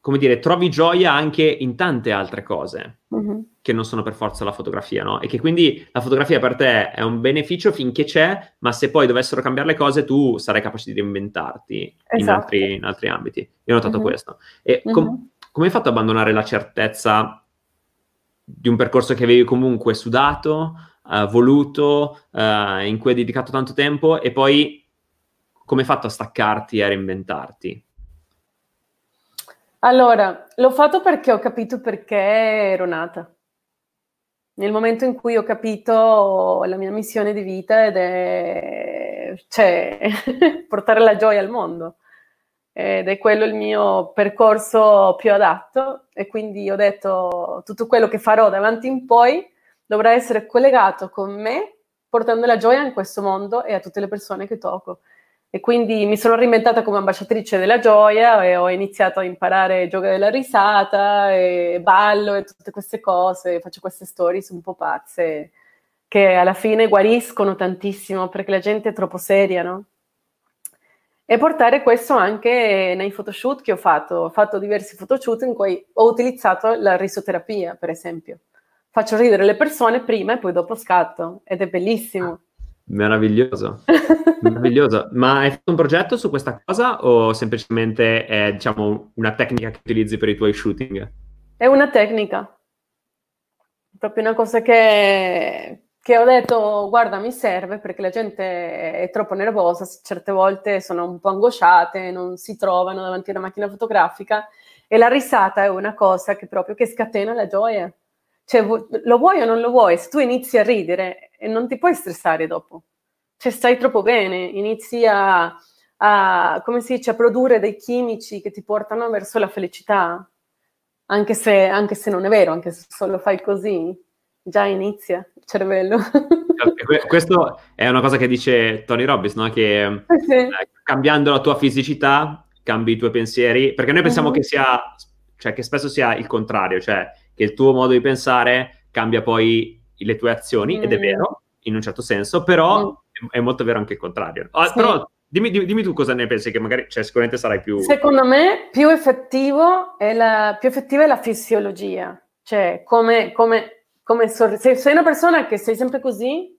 come dire, trovi gioia anche in tante altre cose mm-hmm. Che non sono per forza la fotografia, no? E che quindi la fotografia per te è un beneficio finché c'è, ma se poi dovessero cambiare le cose, tu sarai capace di reinventarti esatto. in, altri, in, altri, ambiti. Io ho notato mm-hmm. questo. E com- mm-hmm. come hai fatto ad abbandonare la certezza di un percorso che avevi comunque sudato, uh, voluto, uh, in cui hai dedicato tanto tempo, e poi come hai fatto a staccarti e a reinventarti? Allora, l'ho fatto perché ho capito perché ero nata. Nel momento in cui ho capito la mia missione di vita ed è cioè, portare la gioia al mondo. Ed è quello il mio percorso più adatto e quindi ho detto tutto quello che farò davanti in poi dovrà essere collegato con me portando la gioia in questo mondo e a tutte le persone che tocco. E quindi mi sono reinventata come ambasciatrice della gioia e ho iniziato a imparare gioco della risata e ballo e tutte queste cose, faccio queste stories un po' pazze che alla fine guariscono tantissimo perché la gente è troppo seria, no? E portare questo anche nei photoshoot che ho fatto. Ho fatto diversi photoshoot in cui ho utilizzato la risoterapia, per esempio. Faccio ridere le persone prima e poi dopo scatto ed è bellissimo. Meraviglioso, meraviglioso. Ma hai fatto un progetto su questa cosa o semplicemente è, diciamo, una tecnica che utilizzi per i tuoi shooting? È una tecnica, proprio una cosa che, che ho detto, guarda, mi serve perché la gente è troppo nervosa, certe volte sono un po' angosciate, non si trovano davanti a una macchina fotografica e la risata è una cosa che proprio che scatena la gioia. Cioè, lo vuoi o non lo vuoi? Se tu inizi a ridere e non ti puoi stressare dopo. Cioè, stai troppo bene, inizi a, a, come si dice, a produrre dei chimici che ti portano verso la felicità. Anche se, anche se non è vero, anche se solo fai così, già inizia il cervello. Questo è una cosa che dice Tony Robbins, no? che sì. eh, cambiando la tua fisicità cambi i tuoi pensieri, perché noi pensiamo uh-huh. che sia, cioè che spesso sia il contrario, cioè che il tuo modo di pensare cambia poi le tue azioni, mm. ed è mm. vero, in un certo senso, però mm. è molto vero anche il contrario. Ah, sì. Però dimmi, dimmi, tu cosa ne pensi, che magari cioè, sicuramente sarai più... Secondo me più, effettivo è la, più effettiva è la fisiologia, cioè come, come, come sorri- se sei una persona che sei sempre così,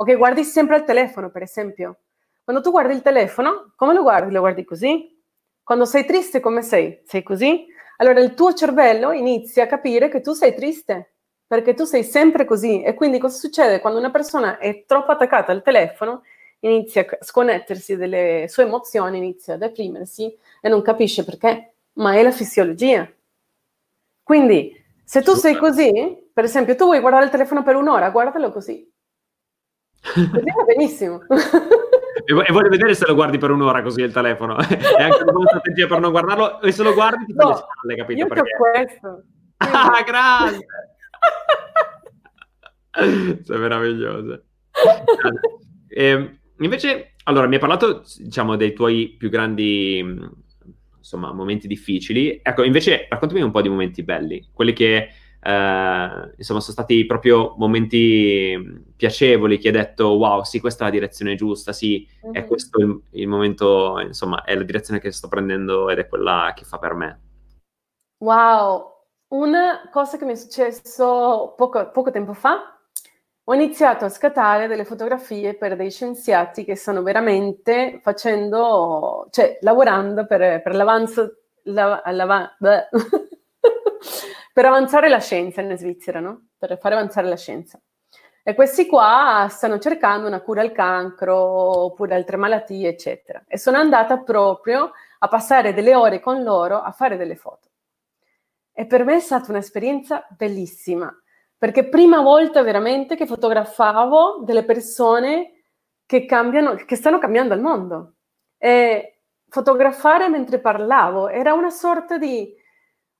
o che guardi sempre il telefono, per esempio. Quando tu guardi il telefono, come lo guardi? Lo guardi così? Quando sei triste, come sei? Sei così? Allora il tuo cervello inizia a capire che tu sei triste, perché tu sei sempre così. E quindi cosa succede? Quando una persona è troppo attaccata al telefono, inizia a sconnettersi delle sue emozioni, inizia a deprimersi e non capisce perché, ma è la fisiologia. Quindi, se tu sei così, per esempio, tu vuoi guardare il telefono per un'ora, guardalo così. Così va benissimo. E voglio vedere se lo guardi per un'ora così il telefono. È anche una buona strategia per non guardarlo. E se lo guardi ti no, spalle, capito? Io perché? questo. Ah, grande! Sei meraviglioso. E, ehm, invece, allora, mi hai parlato, diciamo, dei tuoi più grandi, insomma, momenti difficili. Ecco, invece, raccontami un po' di momenti belli, quelli che eh, insomma, sono stati proprio momenti piacevoli che hai detto wow, sì, questa è la direzione giusta, sì, mm-hmm. è questo il, il, momento, insomma, è la direzione che sto prendendo ed è quella che fa per me. Wow, una cosa che mi è successo poco, poco tempo fa, ho iniziato a scattare delle fotografie per dei scienziati che stanno veramente facendo, cioè lavorando per, per l'avanzo, la, la, per avanzare la scienza in Svizzera, no? Per fare avanzare la scienza. E questi qua stanno cercando una cura al cancro oppure altre malattie, eccetera. E sono andata proprio a passare delle ore con loro a fare delle foto. E per me è stata un'esperienza bellissima, perché prima volta veramente che fotografavo delle persone che cambiano, che stanno cambiando il mondo. E fotografare mentre parlavo era una sorta di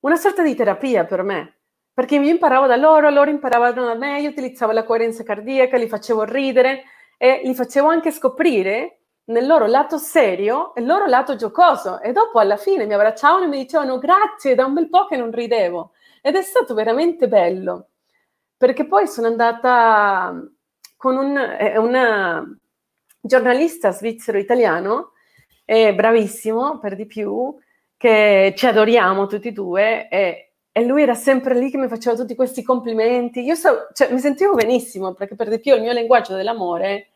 una sorta di terapia per me, perché io imparavo da loro, loro imparavano da me, io utilizzavo la coerenza cardiaca, li facevo ridere e li facevo anche scoprire nel loro lato serio e il loro lato giocoso. E dopo alla fine mi abbracciavano e mi dicevano grazie, da un bel po' che non ridevo. Ed è stato veramente bello perché poi sono andata con un una giornalista svizzero-italiano, eh, bravissimo per di più, che ci adoriamo tutti e due e, e, lui era sempre lì che mi faceva tutti questi complimenti. Io so, cioè, mi sentivo benissimo perché per di più il mio linguaggio dell'amore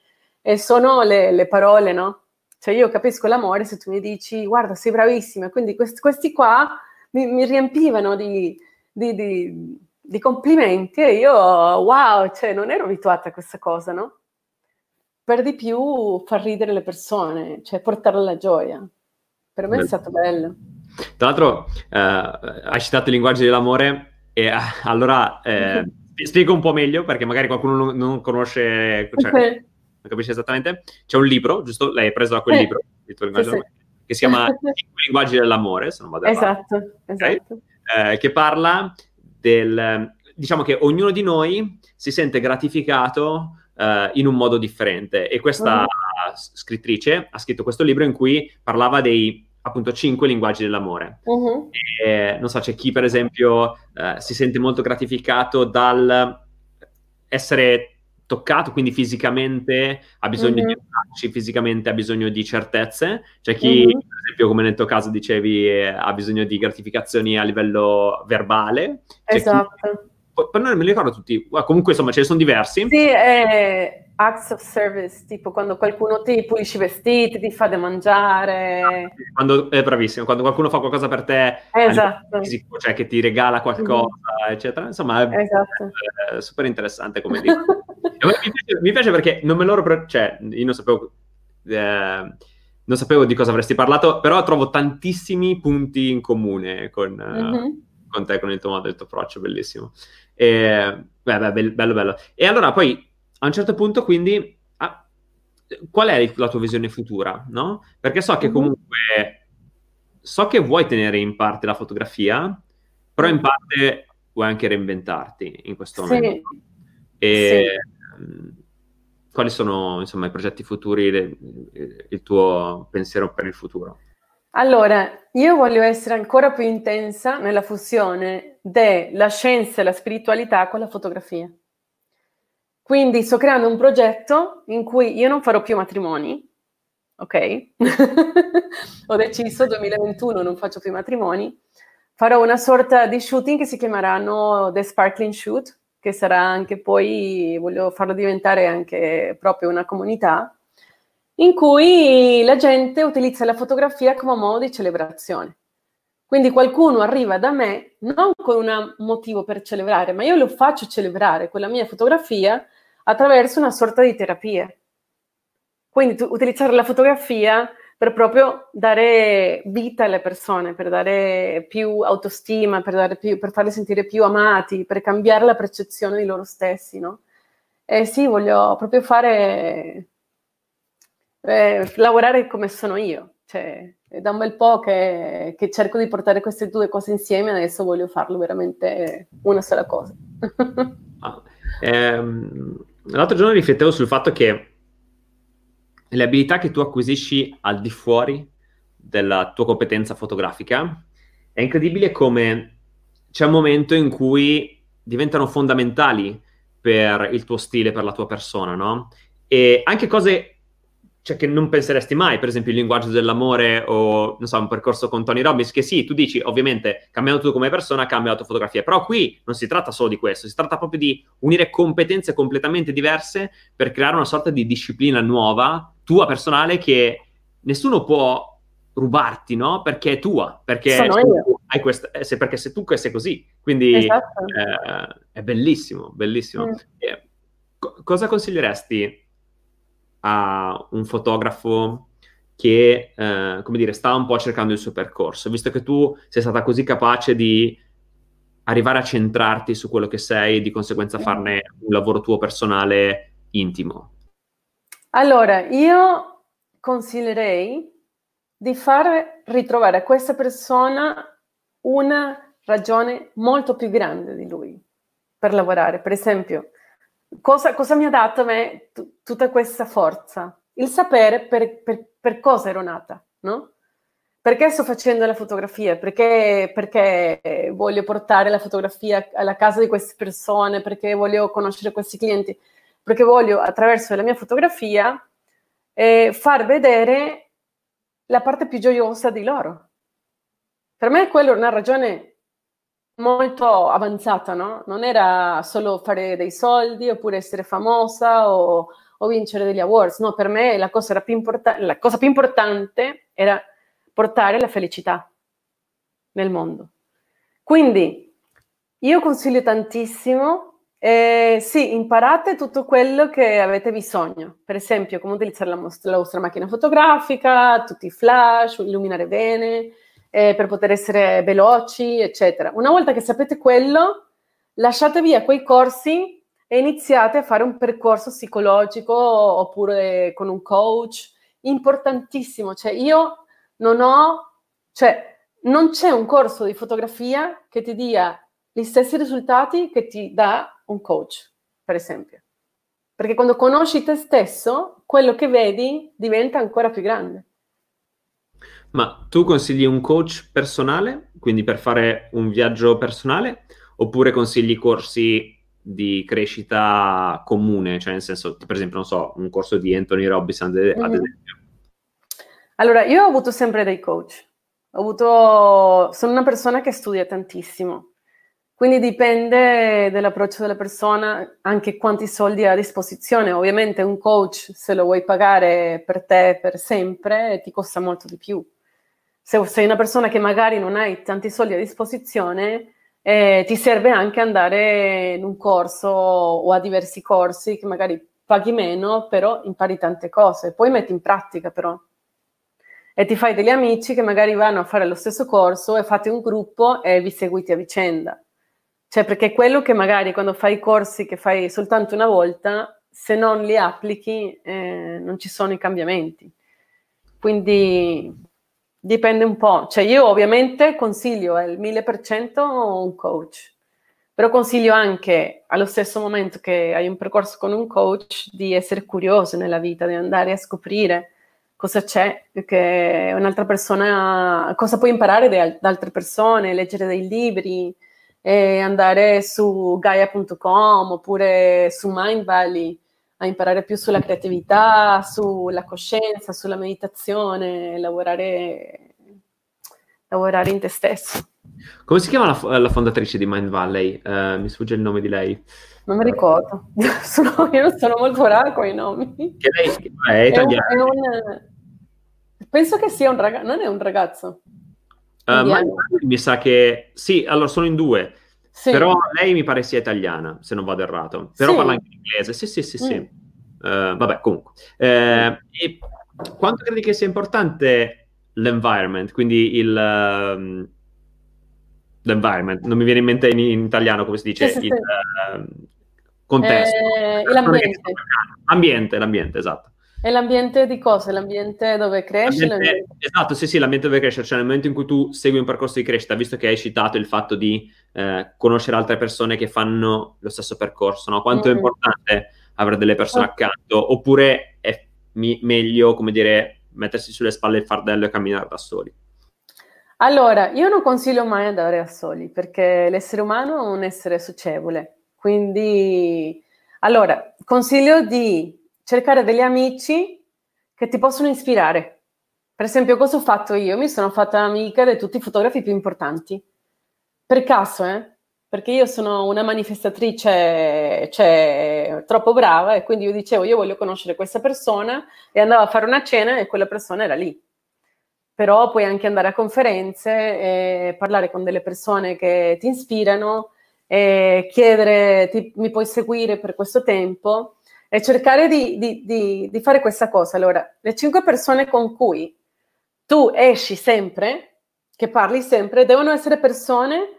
eh, sono le, le, parole, no? Cioè io capisco l'amore se tu mi dici guarda sei bravissima, quindi questi, questi qua mi, mi riempivano di, di, di, di, complimenti e io wow, cioè non ero abituata a questa cosa, no? Per di più far ridere le persone, cioè portare la gioia. Per me è stato bello. Tra l'altro, eh, hai citato i linguaggi dell'amore e eh, allora eh, spiego un po' meglio perché magari qualcuno non, conosce, cioè, okay. non capisce esattamente. C'è un libro, giusto? Lei hai preso da quel libro, il tuo linguaggio sì, sì. che si chiama I linguaggi dell'amore, se non vado Esatto, okay? esatto. Eh, che parla del... Diciamo che ognuno di noi si sente gratificato uh, in un modo differente e questa uh-huh. scrittrice ha scritto questo libro in cui parlava dei appunto cinque linguaggi dell'amore. Uh-huh. E, non so, c'è chi per esempio eh, si sente molto gratificato dal essere toccato, quindi fisicamente ha bisogno uh-huh. di abbracci, fisicamente ha bisogno di certezze. C'è chi, uh-huh. per esempio, come nel tuo caso dicevi, eh, ha bisogno di gratificazioni a livello verbale. C'è esatto. Chi, poi non me li ricordo tutti, comunque insomma ce ne sono diversi. Sì, eh, acts of service, tipo quando qualcuno ti pulisce i vestiti, ti fa da mangiare. Quando, è bravissimo, quando qualcuno fa qualcosa per te, esatto. fisico, cioè che ti regala qualcosa, mm-hmm. eccetera. Insomma, è, esatto. è, super interessante come dico. mi, piace, mi, piace, perché non me loro, pre- cioè io non sapevo... Eh, non sapevo di cosa avresti parlato, però trovo tantissimi punti in comune con, mm-hmm. con te, con il tuo modo, il tuo approccio, bellissimo. E, beh, beh, bello, bello. E allora poi a un certo punto quindi ah, qual è la tua visione futura, no? Perché so che mhm. comunque so che vuoi tenere in parte la fotografia, però in parte vuoi anche reinventarti in questo sì. momento. E sì. Mm, quali sono insomma i progetti futuri, le, il tuo pensiero per il futuro? Allora, io voglio essere ancora più intensa nella fusione della scienza e la spiritualità con la fotografia. Quindi sto creando un progetto in cui io non farò più matrimoni, ok? Ho deciso 2021 non faccio più matrimoni, farò una sorta di shooting che si chiameranno The Sparkling Shoot, che sarà anche poi, voglio farlo diventare anche proprio una comunità, in cui la gente utilizza la fotografia come modo di celebrazione. Quindi qualcuno arriva da me non con un motivo per celebrare, ma io lo faccio celebrare con la mia fotografia attraverso una sorta di terapia. Quindi utilizzare la fotografia per proprio dare vita alle persone, per dare più autostima, per, più, per farli sentire più amati, per cambiare la percezione di loro stessi, no? E sì, voglio proprio fare, eh, lavorare come sono io, cioè è da un bel po' che, che, cerco di portare queste due cose insieme, adesso voglio farlo veramente una sola cosa. ah, ehm, l'altro giorno riflettevo sul fatto che le abilità che tu acquisisci al di fuori della tua competenza fotografica, è incredibile come c'è un momento in cui diventano fondamentali per il tuo stile, per la tua persona, no? E anche cose cioè, che non penseresti mai, per esempio il linguaggio dell'amore o, non so, un percorso con Tony Robbins, che sì, tu dici, ovviamente, cambiando tu come persona, cambia la tua fotografia, però qui non si tratta solo di questo, si tratta proprio di unire competenze completamente diverse per creare una sorta di disciplina nuova, tua personale, che nessuno può rubarti, no? Perché è tua, perché hai questa, eh, se, perché sei tu sei così, quindi esatto. eh, è bellissimo, bellissimo. Mm. Eh, co- cosa consiglieresti a un fotografo che, eh, come dire, sta un po' cercando il suo percorso, visto che tu sei stata così capace di arrivare a centrarti su quello che sei e di conseguenza farne un lavoro tuo personale intimo? Allora, io consiglierei di far ritrovare a questa persona una ragione molto più grande di lui per lavorare. Per esempio, cosa, cosa mi ha dato a me t- tutta questa forza? Il sapere per, per, per, cosa ero nata, no? Perché sto facendo la fotografia? Perché, perché voglio portare la fotografia alla casa di queste persone? Perché voglio conoscere questi clienti? Perché voglio, attraverso la mia fotografia, eh, far vedere la parte più gioiosa di loro. Per me quella è una ragione molto avanzata, no? Non era solo fare dei soldi oppure essere famosa o, o vincere degli awards, no, per me la cosa, più import- la cosa più importante era portare la felicità nel mondo. Quindi io consiglio tantissimo, eh, sì, imparate tutto quello che avete bisogno, per esempio come utilizzare la, la vostra macchina fotografica, tutti i flash, illuminare bene, eh, per poter essere veloci, eccetera. Una volta che sapete quello, lasciate via quei corsi e iniziate a fare un percorso psicologico oppure con un coach. Importantissimo, cioè io non ho, cioè non c'è un corso di fotografia che ti dia gli stessi risultati che ti dà un coach, per esempio. Perché quando conosci te stesso, quello che vedi diventa ancora più grande. Ma tu consigli un coach personale, quindi per fare un viaggio personale, oppure consigli corsi di crescita comune, cioè nel senso, per esempio, non so, un corso di Anthony Robbins ad, mm-hmm. esempio? Allora, io ho avuto sempre dei coach. Ho avuto... Sono una persona che studia tantissimo, quindi dipende dall'approccio della persona, anche quanti soldi ha a disposizione. Ovviamente un coach, se lo vuoi pagare per te per sempre, ti costa molto di più se sei una persona che magari non hai tanti soldi a disposizione, eh, ti serve anche andare in un corso o a diversi corsi che magari paghi meno, però impari tante cose, poi metti in pratica però. E ti fai degli amici che magari vanno a fare lo stesso corso e fate un gruppo e vi seguite a vicenda. Cioè, perché quello che magari quando fai corsi che fai soltanto una volta, se non li applichi, eh, non ci sono i cambiamenti. Quindi Dipende un po', cioè io ovviamente consiglio il 1000% un coach, però consiglio anche allo stesso momento che hai un percorso con un coach di essere curioso nella vita, di andare a scoprire cosa c'è, che un'altra persona, cosa puoi imparare da, da altre persone, leggere dei libri, andare su gaia.com oppure su Mind Valley a imparare più sulla creatività, sulla coscienza, sulla meditazione, lavorare, lavorare in te stesso. Come si chiama la, la fondatrice di Mind Valley? Uh, mi sfugge il nome di lei. Non mi ricordo, sono, io non sono molto brava con i nomi. Che lei è italiana. È un, è un, penso che sia un ragazzo, non è un ragazzo. Uh, mi sa che sì, allora sono in due. Sì. Però lei mi pare sia italiana, se non vado errato. Però sì. parla anche inglese. Sì, sì, sì, sì. Mm. Uh, vabbè, comunque. Uh, quanto credi che sia importante l'environment, quindi il... Um, l'environment, non mi viene in mente in, in italiano come si dice, sì, il uh, contesto. Eh, l'ambiente. L'ambiente, l'ambiente, esatto. E l'ambiente di cosa? L'ambiente dove cresce? L'ambiente, esatto, sì, sì, l'ambiente dove cresce, cioè nel momento in cui tu segui un percorso di crescita, visto che hai citato il fatto di eh, conoscere altre persone che fanno lo stesso percorso, no? quanto mm-hmm. è importante avere delle persone accanto, oppure è mi- meglio, come dire, mettersi sulle spalle il fardello e camminare da soli? Allora, io non consiglio mai andare da soli, perché l'essere umano è un essere socievole, quindi... Allora, consiglio di cercare degli amici che ti possono ispirare. Per esempio, cosa ho fatto io? Mi sono fatta amica di tutti i fotografi più importanti. Per caso, eh? Perché io sono una manifestatrice cioè, troppo brava e quindi io dicevo io voglio conoscere questa persona e andavo a fare una cena e quella persona era lì. Però puoi anche andare a conferenze e parlare con delle persone che ti ispirano e chiedere ti, mi puoi seguire per questo tempo e cercare di, di, di, di, fare questa cosa. Allora, le cinque persone con cui tu esci sempre, che parli sempre, devono essere persone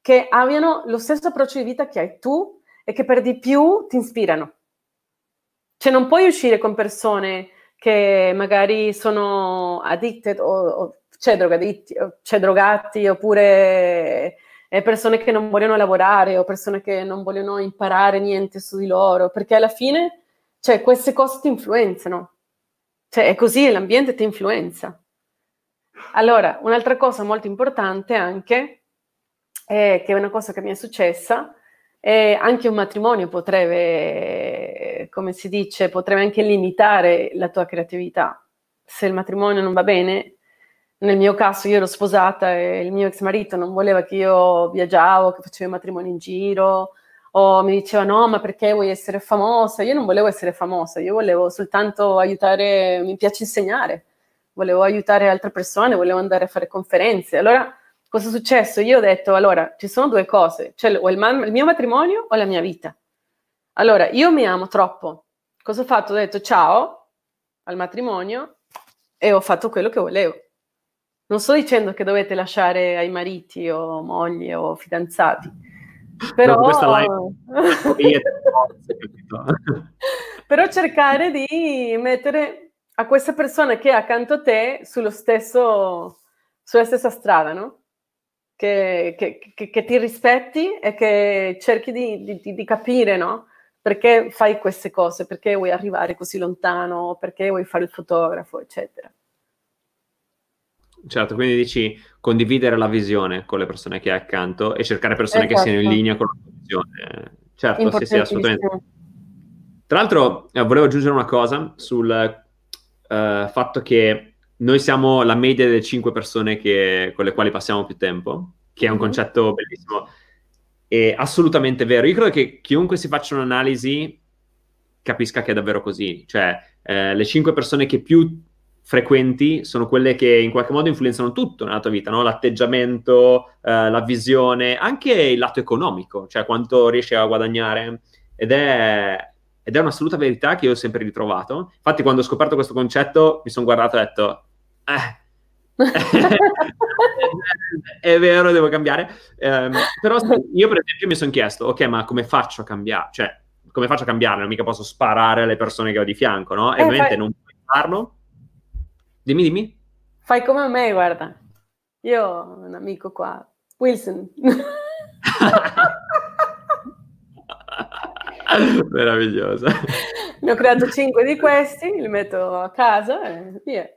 che abbiano lo stesso approccio di vita che hai tu e che per di più ti ispirano. Cioè non puoi uscire con persone che magari sono addicted o, o c'è, drogaditti, o c'è drogati oppure persone che non vogliono lavorare o persone che non vogliono imparare niente su di loro, perché alla fine, cioè, queste cose ti influenzano. Cioè, è così, l'ambiente ti influenza. Allora, un'altra cosa molto importante anche, è che è una cosa che mi è successa, è anche un matrimonio potrebbe, come si dice, potrebbe anche limitare la tua creatività. Se il matrimonio non va bene, nel mio caso io ero sposata e il mio ex marito non voleva che io viaggiavo, che facevo i matrimoni in giro, o mi diceva no, ma perché vuoi essere famosa? Io non volevo essere famosa, io volevo soltanto aiutare, mi piace insegnare, volevo aiutare altre persone, volevo andare a fare conferenze. Allora, cosa è successo? Io ho detto, allora, ci sono due cose, cioè o il, il mio matrimonio o la mia vita. Allora, io mi amo troppo. Cosa ho fatto? Ho detto ciao al matrimonio e ho fatto quello che volevo. Non sto dicendo che dovete lasciare ai mariti o mogli o fidanzati, però... No, live... però cercare di mettere a questa persona che è accanto a te sullo stesso, sulla stessa strada, no? Che, che, che, che ti rispetti e che cerchi di, di, di capire, no? Perché fai queste cose, perché vuoi arrivare così lontano, perché vuoi fare il fotografo, eccetera. Certo, quindi dici condividere la visione con le persone che hai accanto e cercare persone esatto. che siano in esatto. linea con la visione. Certo, sì, sì, assolutamente. Tra l'altro, eh, volevo aggiungere una cosa sul uh, fatto che noi siamo la media delle cinque persone che, con le quali passiamo più tempo, che è un mm-hmm. concetto bellissimo. È assolutamente vero. Io credo che chiunque si faccia un'analisi capisca che è davvero così. Cioè, eh, le cinque persone che più frequenti sono quelle che in qualche modo influenzano tutto nella tua vita, no? l'atteggiamento, eh, la visione, anche il lato economico, cioè quanto riesci a guadagnare. Ed è, ed è un'assoluta verità che io ho sempre ritrovato. Infatti, quando ho scoperto questo concetto, mi sono guardato e ho detto, eh, è vero, devo cambiare. Eh, però io, per esempio, mi sono chiesto, ok, ma come faccio a cambiare? Cioè, come faccio a cambiare? Non mica posso sparare alle persone che ho di fianco, no? E eh, ovviamente fai... non puoi farlo Dimmi, dimmi. Fai come me, guarda. Io ho un amico qua, Wilson. Meraviglioso. Ne ho creato cinque di questi, li metto a casa e via.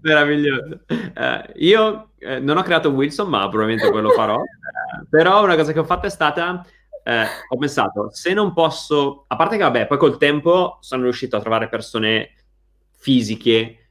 Meraviglioso. Uh, io eh, non ho creato Wilson, ma probabilmente quello farò. Uh, però una cosa che ho fatto è stata eh, ho pensato, se non posso, a parte che vabbè, poi col tempo sono riuscito a trovare persone fisiche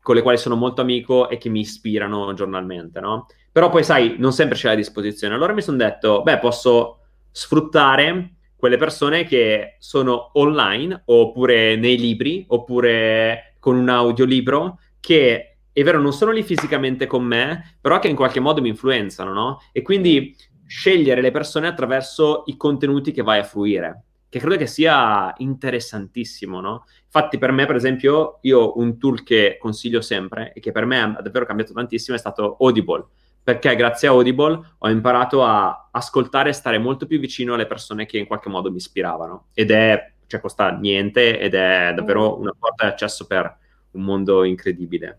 con le quali sono molto amico e che mi ispirano giornalmente, no? Però poi, sai, non sempre c'è a disposizione. Allora mi sono detto, beh, posso sfruttare quelle persone che sono online oppure nei libri oppure con un audiolibro che è vero non sono lì fisicamente con me però che in qualche modo mi influenzano no? e quindi scegliere le persone attraverso i contenuti che vai a fruire che credo che sia interessantissimo, no? Infatti per me, per esempio, io un tool che consiglio sempre e che per me ha davvero cambiato tantissimo è stato Audible, perché grazie a Audible ho imparato a ascoltare e stare molto più vicino alle persone che in qualche modo mi ispiravano ed è, cioè costa niente ed è davvero mm. una porta di accesso per un mondo incredibile.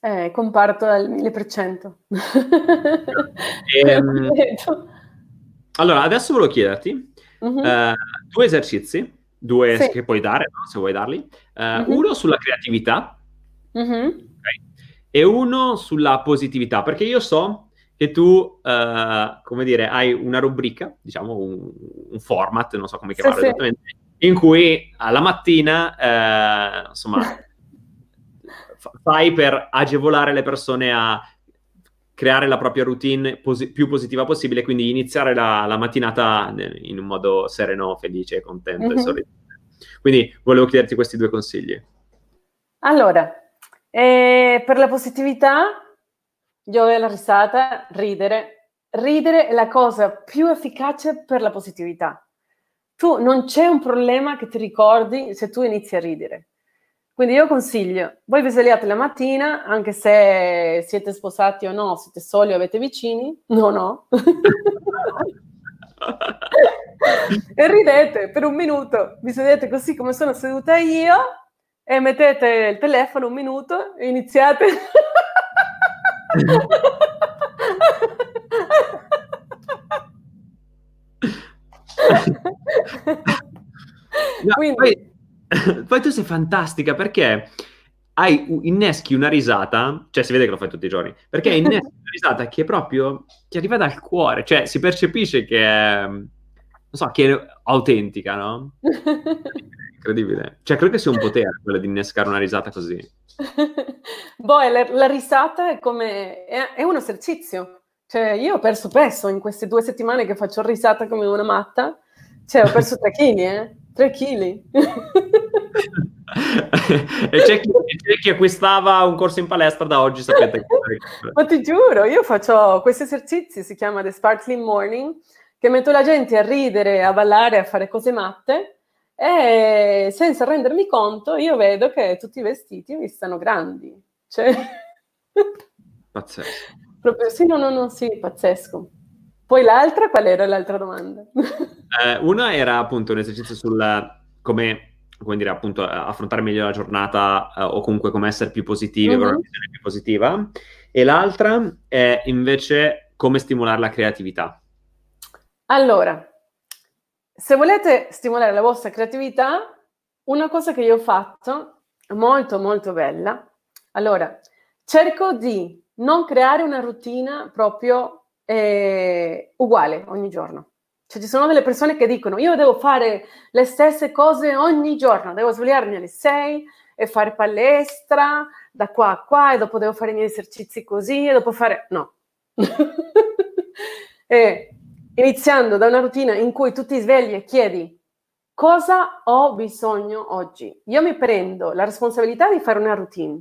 Eh, comparto al 1000%. e, ehm, allora, adesso volevo chiederti uh-huh. uh, due esercizi, due sì. che puoi dare, no? se vuoi darli. Uh, uh-huh. Uno sulla creatività uh-huh. okay? e uno sulla positività, perché io so che tu, uh, come dire, hai una rubrica, diciamo un, un format, non so come chiamarlo sì, esattamente, sì. in cui alla mattina, insomma, fai per agevolare le persone a creare la propria routine posi- più positiva possibile, quindi iniziare la, la, mattinata in un modo sereno, felice, contento mm-hmm. e mhm. sorridente. Quindi volevo chiederti questi due consigli. Allora, eh, per la positività, giocare la risata, ridere. Ridere è la cosa più efficace per la positività. Tu non c'è un problema che ti ricordi se tu inizi a ridere. Quindi io consiglio, voi vi svegliate la mattina, anche se siete sposati o no, siete soli o avete vicini, no no, e ridete per un minuto, vi sedete così come sono seduta io e mettete il telefono un minuto e iniziate. Quindi, poi tu sei fantastica perché hai, inneschi una risata, cioè si vede che lo fai tutti i giorni, perché inneschi una risata che proprio ti arriva dal cuore, cioè si percepisce che è, non so, che è autentica, no? Incredibile. Cioè credo che sia un potere quello di innescare una risata così. boh, la, la, risata è come, è, è un esercizio. Cioè io ho perso peso in queste due settimane che faccio risata come una matta, cioè ho perso 3 kg, eh? 3 kg. E c'è chi, c'è chi, acquistava un corso in palestra da oggi, sapete. Ma ti giuro, io faccio questi esercizi, si chiama The Sparkling Morning, che metto la gente a ridere, a ballare, a fare cose matte e senza rendermi conto io vedo che tutti i vestiti mi stanno grandi. Cioè... Pazzesco. Proprio, sì, no, no, no, sì, pazzesco. Poi l'altra, qual era l'altra domanda? Eh, una era appunto un esercizio sul come, come dire, appunto, affrontare meglio la giornata eh, o comunque come essere più positivi, mm-hmm. avere una visione più positiva. E l'altra è invece come stimolare la creatività. Allora, se volete stimolare la vostra creatività, una cosa che io ho fatto, molto molto bella, allora, cerco di non creare una routine proprio eh, uguale ogni giorno. Cioè ci sono delle persone che dicono io devo fare le stesse cose ogni giorno, devo svegliarmi alle 6 e fare palestra da qua a qua e dopo devo fare i miei esercizi così e dopo fare... No. e iniziando da una routine in cui tu ti svegli e chiedi cosa ho bisogno oggi. Io mi prendo la responsabilità di fare una routine,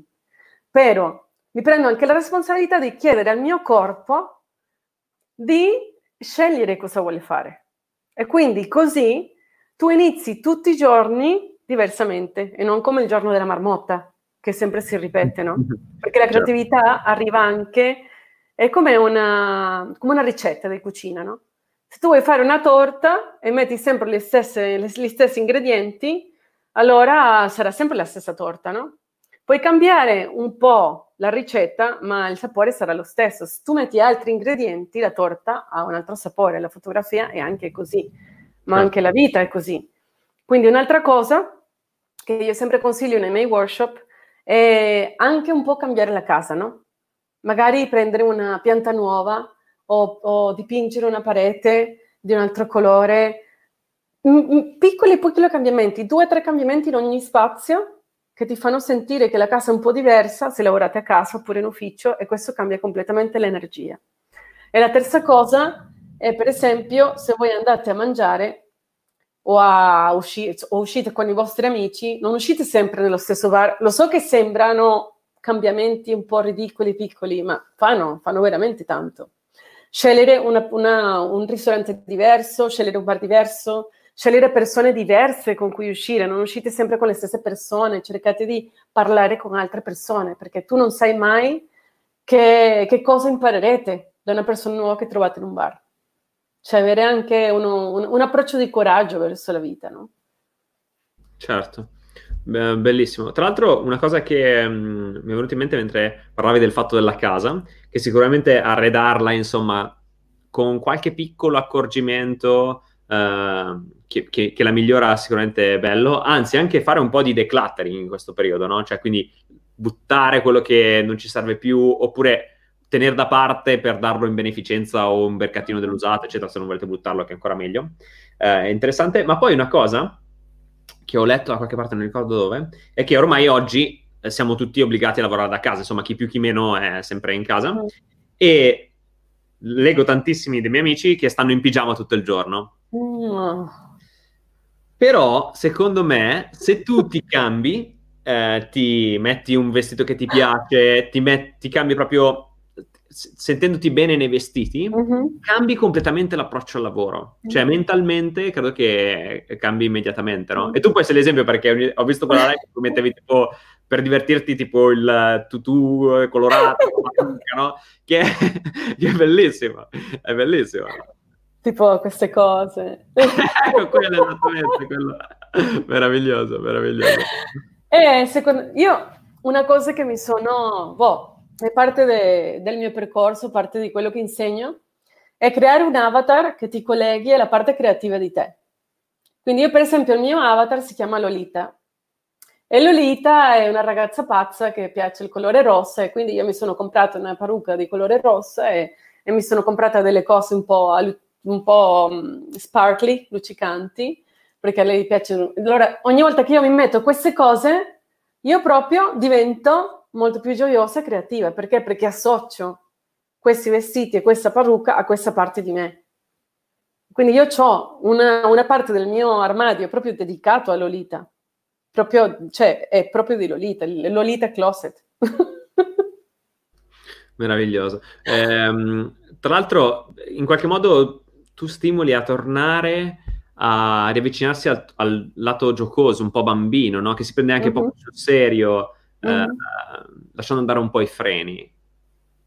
però mi prendo anche la responsabilità di chiedere al mio corpo di scegliere cosa vuole fare. E quindi così tu inizi tutti i giorni diversamente e non come il giorno della marmotta, che sempre si ripete, no? Perché la certo. creatività arriva anche, è come una, come una ricetta di cucina, no? Se tu vuoi fare una torta e metti sempre stesse, gli stessi ingredienti, allora sarà sempre la stessa torta, no? Puoi cambiare un po' la ricetta, ma il sapore sarà lo stesso. Se tu metti altri ingredienti, la torta ha un altro sapore, la fotografia è anche così, ma certo. anche la vita è così. Quindi un'altra cosa che io sempre consiglio nei miei workshop è anche un po' cambiare la casa, no? Magari prendere una pianta nuova o, o dipingere una parete di un altro colore. Piccoli, piccoli cambiamenti, due o tre cambiamenti in ogni spazio che ti fanno sentire che la casa è un po' diversa se lavorate a casa oppure in ufficio e questo cambia completamente l'energia. E la terza cosa è per esempio se voi andate a mangiare o, a usci- o uscite con i vostri amici, non uscite sempre nello stesso bar. Lo so che sembrano cambiamenti un po' ridicoli, piccoli, ma fanno, fanno veramente tanto. Scegliere una, una, un ristorante diverso, scegliere un bar diverso, scegliere persone diverse con cui uscire, non uscite sempre con le stesse persone, cercate di parlare con altre persone, perché tu non sai mai che, che cosa imparerete da una persona nuova che trovate in un bar. Cioè avere anche uno, un, un, approccio di coraggio verso la vita, no? Certo, bellissimo. Tra l'altro una cosa che mh, mm, mi è venuta in mente mentre parlavi del fatto della casa, che sicuramente arredarla, insomma, con qualche piccolo accorgimento eh, che, che, che, la migliora sicuramente è bello, anzi anche fare un po' di decluttering in questo periodo, no? Cioè quindi buttare quello che non ci serve più, oppure tenere da parte per darlo in beneficenza o un mercatino dell'usato, eccetera, se non volete buttarlo, che è ancora meglio. Eh, è interessante. Ma poi una cosa che ho letto da qualche parte, non ricordo dove, è che ormai oggi eh, siamo tutti obbligati a lavorare da casa, insomma, chi più chi meno è sempre in casa. E leggo tantissimi dei miei amici che stanno in pigiama tutto il giorno. Mm. Però, secondo me, se tu ti cambi, eh, ti metti un vestito che ti piace, ti, met- ti cambi proprio sentendoti bene nei vestiti, uh-huh. cambi completamente l'approccio al lavoro. Cioè, mentalmente credo che cambi immediatamente, no? Uh-huh. E tu puoi essere l'esempio perché ho visto quella live che mettevi tipo per divertirti tipo il tutù colorato, no? che, è, che è bellissimo, è bellissimo. Tipo queste cose. ecco, quello esattamente, quello. meraviglioso, meraviglioso. E secondo io una cosa che mi sono, boh, è parte de, del mio percorso, parte di quello che insegno, è creare un avatar che ti colleghi alla parte creativa di te. Quindi io per esempio il mio avatar si chiama Lolita e Lolita è una ragazza pazza che piace il colore rosso e quindi io mi sono comprata una parrucca di colore rosso e, e mi sono comprata delle cose un po', un po' mm, sparkly, luccicanti, perché a lei piace. Allora ogni volta che io mi metto queste cose, io proprio divento molto più gioiosa e creativa. Perché? Perché associo questi vestiti e questa parrucca a questa parte di me. Quindi io ho una, una, parte del mio armadio proprio dedicato a Lolita. Proprio, cioè, è proprio di Lolita, Lolita Closet. Meraviglioso. Eh, tra l'altro, in qualche modo tu stimoli a tornare a riavvicinarsi al, al lato giocoso, un po' bambino, no? che si prende anche uh-huh. poco sul serio, mm. lasciando andare un po' i freni.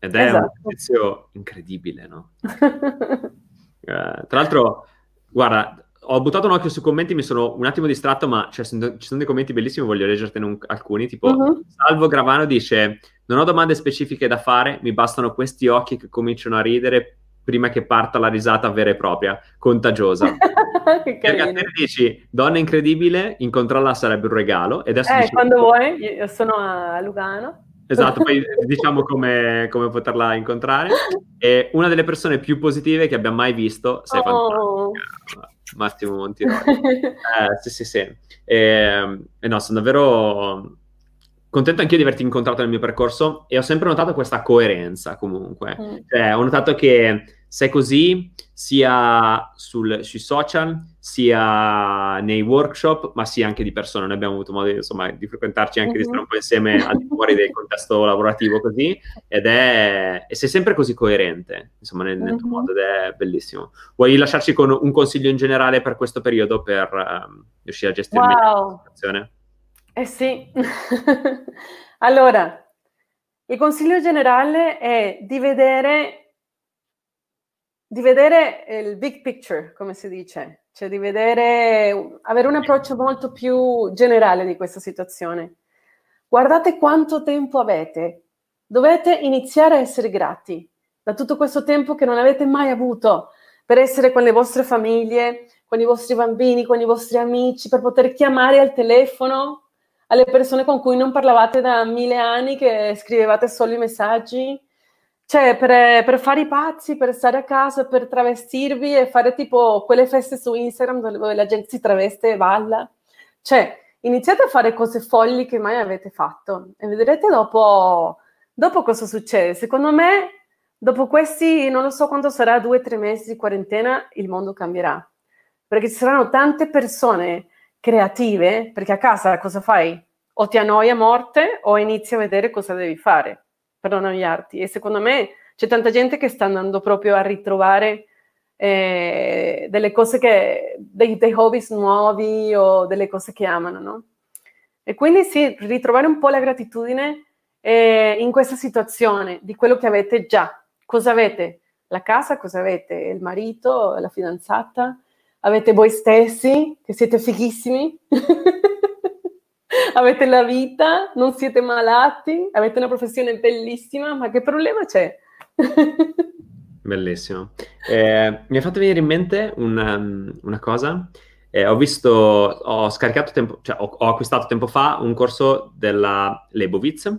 Ed è esatto. un esercizio incredibile, no? eh, tra l'altro, guarda, ho buttato un occhio sui commenti, mi sono un attimo distratto, ma cioè, ci sono dei commenti bellissimi, voglio leggertene un, alcuni, tipo uh-huh. Salvo Gravano dice non ho domande specifiche da fare, mi bastano questi occhi che cominciano a ridere prima che parta la risata vera e propria, contagiosa. che Perché a te dici, donna incredibile, incontrarla sarebbe un regalo. E adesso eh, dici, quando vuoi, io sono a Lugano. Esatto, poi diciamo come, come, poterla incontrare. E una delle persone più positive che abbiamo mai visto, sei oh. Massimo Montiroli. eh, sì, sì, sì. E, e no, sono davvero contento anch'io di averti incontrato nel mio percorso e ho sempre notato questa coerenza comunque. Mm. Cioè, ho notato che sei così sia sul, sui social, sia nei workshop, ma sia anche di persona. Noi abbiamo avuto modo insomma, di frequentarci anche mm-hmm. di stare un po' insieme al di fuori del contesto lavorativo così, ed è... e sei sempre così coerente, insomma, nel, nel tuo mm-hmm. modo, ed è bellissimo. Vuoi lasciarci con un consiglio in generale per questo periodo per um, riuscire a gestire wow. la situazione? Eh sì. allora, il consiglio generale è di vedere, di vedere il big picture, come si dice, cioè di vedere, avere un approccio molto più generale di questa situazione. Guardate quanto tempo avete. Dovete iniziare a essere grati da tutto questo tempo che non avete mai avuto per essere con le vostre famiglie, con i vostri bambini, con i vostri amici, per poter chiamare al telefono alle persone con cui non parlavate da mille anni, che scrivevate solo i messaggi, cioè per, per, fare i pazzi, per stare a casa, per travestirvi e fare tipo quelle feste su Instagram dove la gente si traveste e balla. Cioè, iniziate a fare cose folli che mai avete fatto e vedrete dopo, dopo cosa succede. Secondo me, dopo questi, non lo so quanto sarà, due o tre mesi di quarantena, il mondo cambierà. Perché ci saranno tante persone creative, perché a casa cosa fai? O ti annoi a morte o inizi a vedere cosa devi fare per non annoiarti. E secondo me c'è tanta gente che sta andando proprio a ritrovare eh, delle cose che, dei, dei hobby nuovi o delle cose che amano, no? E quindi sì, ritrovare un po' la gratitudine eh, in questa situazione di quello che avete già. Cosa avete? La casa, cosa avete? Il marito, la fidanzata? Avete voi stessi, che siete fighissimi? avete la vita, non siete malati, avete una professione bellissima, ma che problema c'è? Bellissimo. Eh, mi ha fatto venire in mente una, una cosa. Eh, ho visto, ho scaricato tempo, cioè ho, ho, acquistato tempo fa un corso della Lebowitz,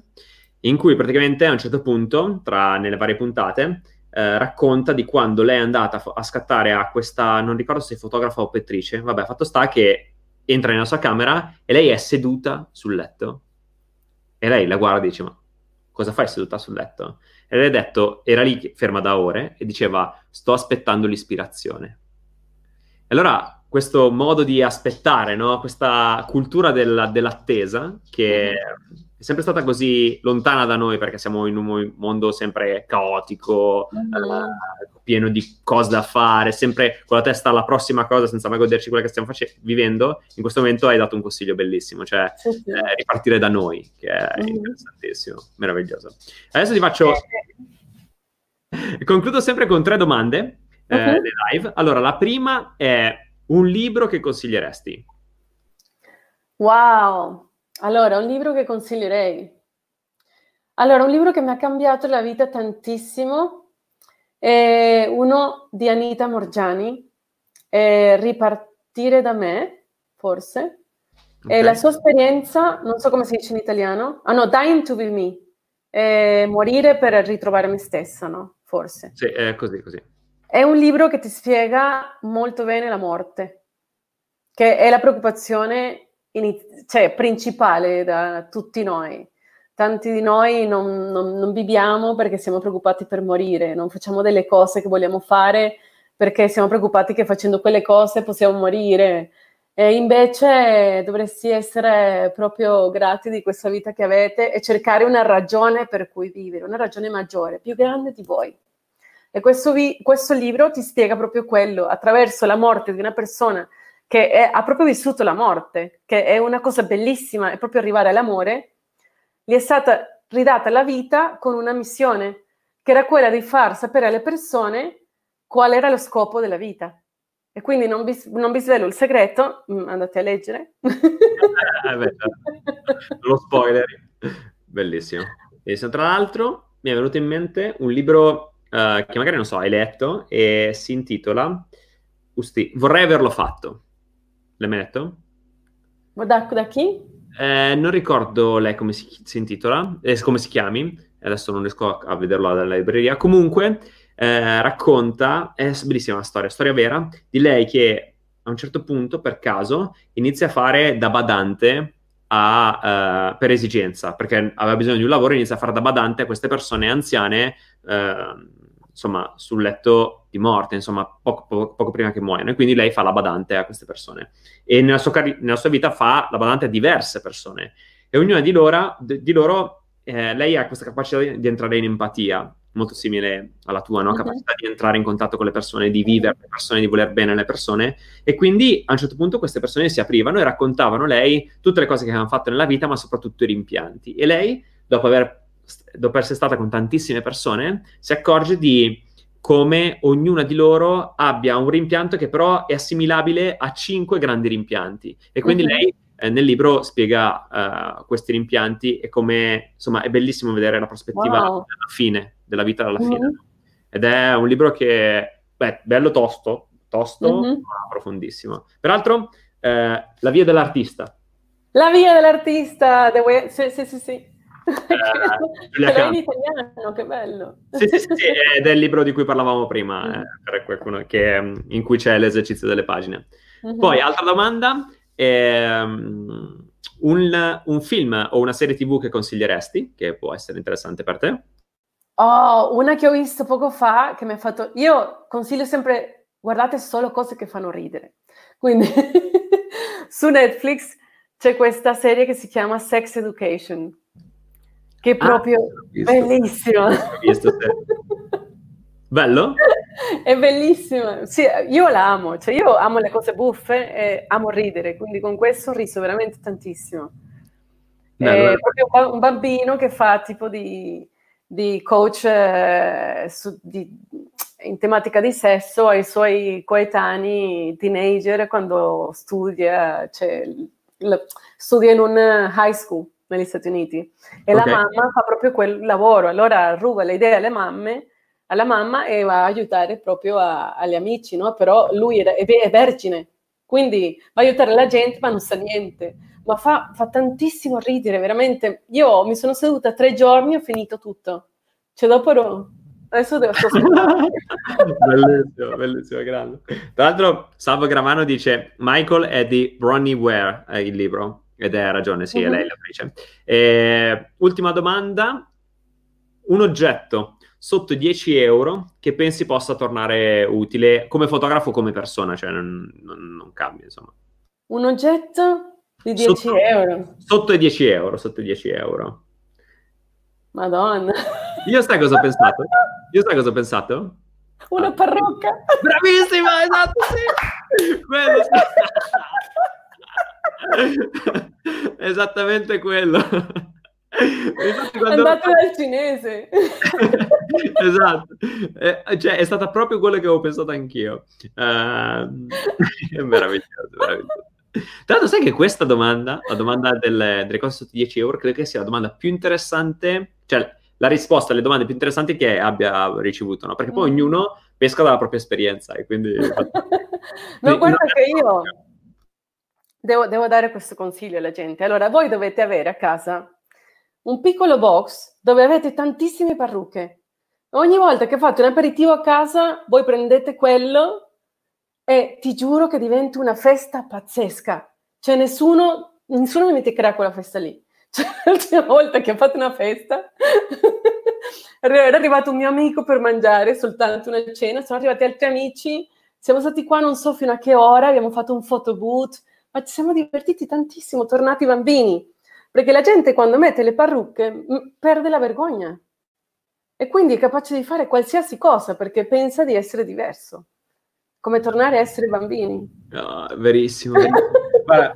in cui praticamente a un certo punto, tra, nelle varie puntate, eh, racconta di quando lei è andata a, scattare a questa, non ricordo se fotografa o pettrice, vabbè, fatto sta che entra nella sua camera e lei è seduta sul letto. E lei la guarda e dice, ma cosa fai seduta sul letto? E lei ha detto, era lì ferma da ore e diceva, sto aspettando l'ispirazione. E allora questo modo di aspettare, no? questa cultura della, dell'attesa, che mm-hmm. è sempre stata così lontana da noi perché siamo in un mondo sempre caotico, mm-hmm. eh, pieno di cose da fare, sempre con la testa alla prossima cosa senza mai goderci quella che stiamo face- vivendo, in questo momento hai dato un consiglio bellissimo, cioè sì, sì. Eh, ripartire da noi, che è mm-hmm. interessantissimo, meraviglioso. Adesso ti faccio... Concludo sempre con tre domande eh, uh-huh. live. Allora, la prima è un libro che consiglieresti? Wow! Allora, un libro che consiglierei. Allora, un libro che mi ha cambiato la vita tantissimo è uno di Anita Morgiani, è Ripartire da me, forse. Okay. E la sua esperienza, non so come si dice in italiano, ah no, Dying to be me, morire per ritrovare me stessa, no? Forse. Sì, è così, così. È un libro che ti spiega molto bene la morte, che è la preoccupazione iniz- cioè, principale da tutti noi tanti di noi non, non, non, viviamo perché siamo preoccupati per morire, non facciamo delle cose che vogliamo fare perché siamo preoccupati che facendo quelle cose possiamo morire. E invece dovresti essere proprio grati di questa vita che avete e cercare una ragione per cui vivere, una ragione maggiore, più grande di voi. E questo, vi- questo libro ti spiega proprio quello, attraverso la morte di una persona che è, ha proprio vissuto la morte, che è una cosa bellissima, è proprio arrivare all'amore gli è stata ridata la vita con una missione, che era quella di far sapere alle persone qual era lo scopo della vita. E quindi non vi, non vi svelo il segreto, mm, andate a leggere. eh, beh, lo spoiler. Bellissimo. E tra l'altro mi è venuto in mente un libro uh, che magari non so, hai letto e si intitola Usti, Vorrei averlo fatto. L'hai mai letto? Da, da chi? Eh, non ricordo lei come si, si intitola, eh, come si chiami, adesso non riesco a, a vederlo dalla libreria. Comunque, eh, racconta, è bellissima la storia, storia vera, di lei che a un certo punto, per caso, inizia a fare da badante a, uh, per esigenza, perché aveva bisogno di un lavoro, inizia a fare da badante a queste persone anziane, uh, insomma, sul letto di morte, insomma, poco, poco, poco, prima che muoiano. E quindi lei fa la badante a queste persone. E nella sua, cari- nella sua vita fa la badante a diverse persone. E ognuna di loro, di, loro eh, lei ha questa capacità di, entrare in empatia, molto simile alla tua, no? capacità uh-huh. di entrare in contatto con le persone, di vivere le persone, di voler bene alle persone. E quindi a un certo punto queste persone si aprivano e raccontavano lei tutte le cose che avevano fatto nella vita, ma soprattutto i rimpianti. E lei, dopo aver dopo essere stata con tantissime persone, si accorge di come ognuna di loro abbia un rimpianto che però è assimilabile a cinque grandi rimpianti. E quindi uh-huh. lei eh, nel libro spiega uh, questi rimpianti e come, insomma, è bellissimo vedere la prospettiva wow. della fine, della vita alla fine. Ed è un libro che, beh, bello tosto, tosto, uh-huh. ma profondissimo. Peraltro, eh, La via dell'artista. La via dell'artista, way... sì, sì, sì, sì. Eh, in italiano, che bello. Sì, sì, sì, ed è il libro di cui parlavamo prima, eh, per qualcuno che, mm, in cui c'è l'esercizio delle pagine. Mm-hmm. Poi, altra domanda, ehm, un, un, film o una serie tv che consiglieresti, che può essere interessante per te? Oh, una che ho visto poco fa che mi ha fatto... Io consiglio sempre, guardate solo cose che fanno ridere. Quindi su Netflix c'è questa serie che si chiama Sex Education, che è ah, proprio ah, bellissima. Bello? È bellissima. Sì, io la amo, cioè io amo le cose buffe e amo ridere, quindi con questo ho riso veramente tantissimo. Bello. È proprio un bambino che fa tipo di di coach eh, su, di, in tematica di sesso ai suoi coetanei teenager quando studia, cioè, studia in un high school negli Stati Uniti e okay. la mamma fa proprio quel lavoro, allora ruba le idee alle mamme, alla mamma e va a aiutare proprio a, agli amici, no? però lui è, è vergine, quindi va a aiutare la gente ma non sa niente ma fa, fa, tantissimo ridere, veramente. Io mi sono seduta tre giorni e ho finito tutto. Cioè, dopo ero... Adesso devo Bellissimo, bellissimo, grande. Tra l'altro, Salvo Gramano dice Michael è di Bronnie Ware, eh, il libro. Ed è ragione, sì, uh-huh. è lei mhm. l'autrice. E, ultima domanda. Un oggetto sotto 10 euro che pensi possa tornare utile come fotografo o come persona, cioè non, non, non cambia, insomma. Un oggetto di 10 sotto, euro. Sotto i 10 euro, sotto i 10 euro. Madonna. Io sai cosa ho pensato? Io sai cosa ho pensato? Una parrucca. Bravissima, esatto, sì. quello. Esattamente quello. Quando... Andato dal cinese. esatto. Eh, cioè, è stata proprio quello che avevo pensato anch'io. Uh, è meraviglioso, meraviglioso. Tra l'altro, sai che questa domanda, la domanda delle, delle cose sotto 10 euro, credo che sia la domanda più interessante, cioè la risposta alle domande più interessanti che abbia ricevuto, no? Perché poi mm. ognuno pesca dalla propria esperienza e quindi... no, guarda che io devo, devo dare questo consiglio alla gente. Allora, voi dovete avere a casa un piccolo box dove avete tantissime parrucche. Ogni volta che fate un aperitivo a casa, voi prendete quello e ti giuro che diventa una festa pazzesca. Cioè nessuno, nessuno mi metterà quella festa lì. Cioè, l'ultima volta che ho fatto una festa era arrivato un mio amico per mangiare soltanto una cena, sono arrivati altri amici, siamo stati qua non so fino a che ora, abbiamo fatto un photo booth, ma ci siamo divertiti tantissimo, tornati bambini, perché la gente quando mette le parrucche perde la vergogna e quindi è capace di fare qualsiasi cosa perché pensa di essere diverso come tornare a essere bambini. No, verissimo. verissimo. Guarda,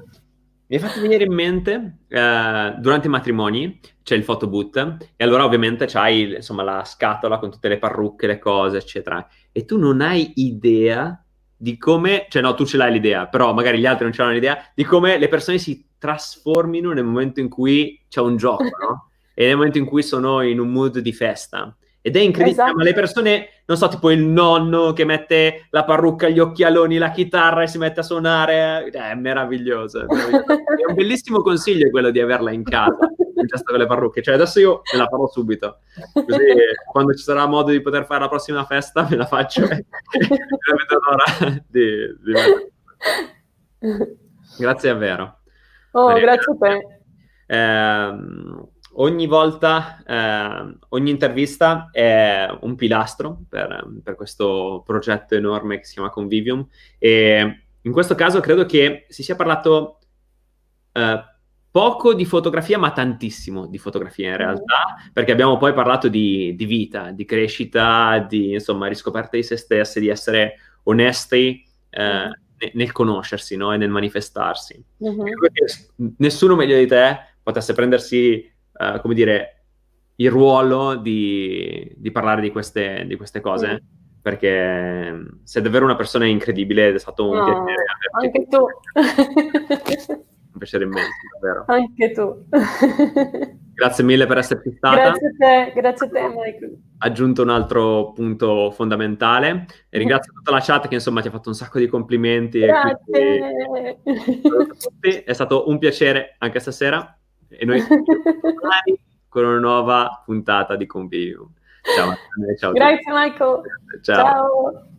mi hai fatto venire in mente, eh, durante i matrimoni c'è il photoboot e allora ovviamente c'hai insomma la scatola con tutte le parrucche, le cose, eccetera. E tu non hai idea di come, cioè no, tu ce l'hai l'idea, però magari gli altri non ce l'hanno l'idea, di come le persone si trasformino nel momento in cui c'è un gioco, no? E nel momento in cui sono in un mood di festa. Ed è incredibile, esatto. ma le persone, non so, tipo il nonno che mette la parrucca, gli occhialoni, la chitarra e si mette a suonare, eh, è meraviglioso. È, meraviglioso. è un bellissimo consiglio quello di averla in casa, il gesto con le parrucche. Cioè adesso io me la farò subito, così quando ci sarà modo di poter fare la prossima festa me la faccio e non vedo l'ora di, di... Grazie davvero. Oh, grazie a te. Eh, ogni volta, eh, ogni intervista è un pilastro per, per, questo progetto enorme che si chiama Convivium e in questo caso credo che si sia parlato eh, poco di fotografia ma tantissimo di fotografia in realtà perché abbiamo poi parlato di, di vita, di crescita, di insomma riscoperta di se stessi, di essere onesti eh, nel conoscersi no? e nel manifestarsi. Uh-huh. Nessuno meglio di te potesse prendersi uh, come dire, il ruolo di, di parlare di queste, di queste cose. Mm. Perché mm, sei davvero una persona incredibile ed è stato un no, piacere. Anche tu. un piacere immenso, davvero. Anche tu. Grazie mille per esserci stata. Grazie a te, grazie a te, Michael. Aggiunto un altro punto fondamentale. E ringrazio tutta la chat che insomma ti ha fatto un sacco di complimenti. Grazie. Quindi, è stato un piacere anche stasera e noi con una nuova puntata di Convivium. Ciao, ciao Grazie Michael. ciao. ciao.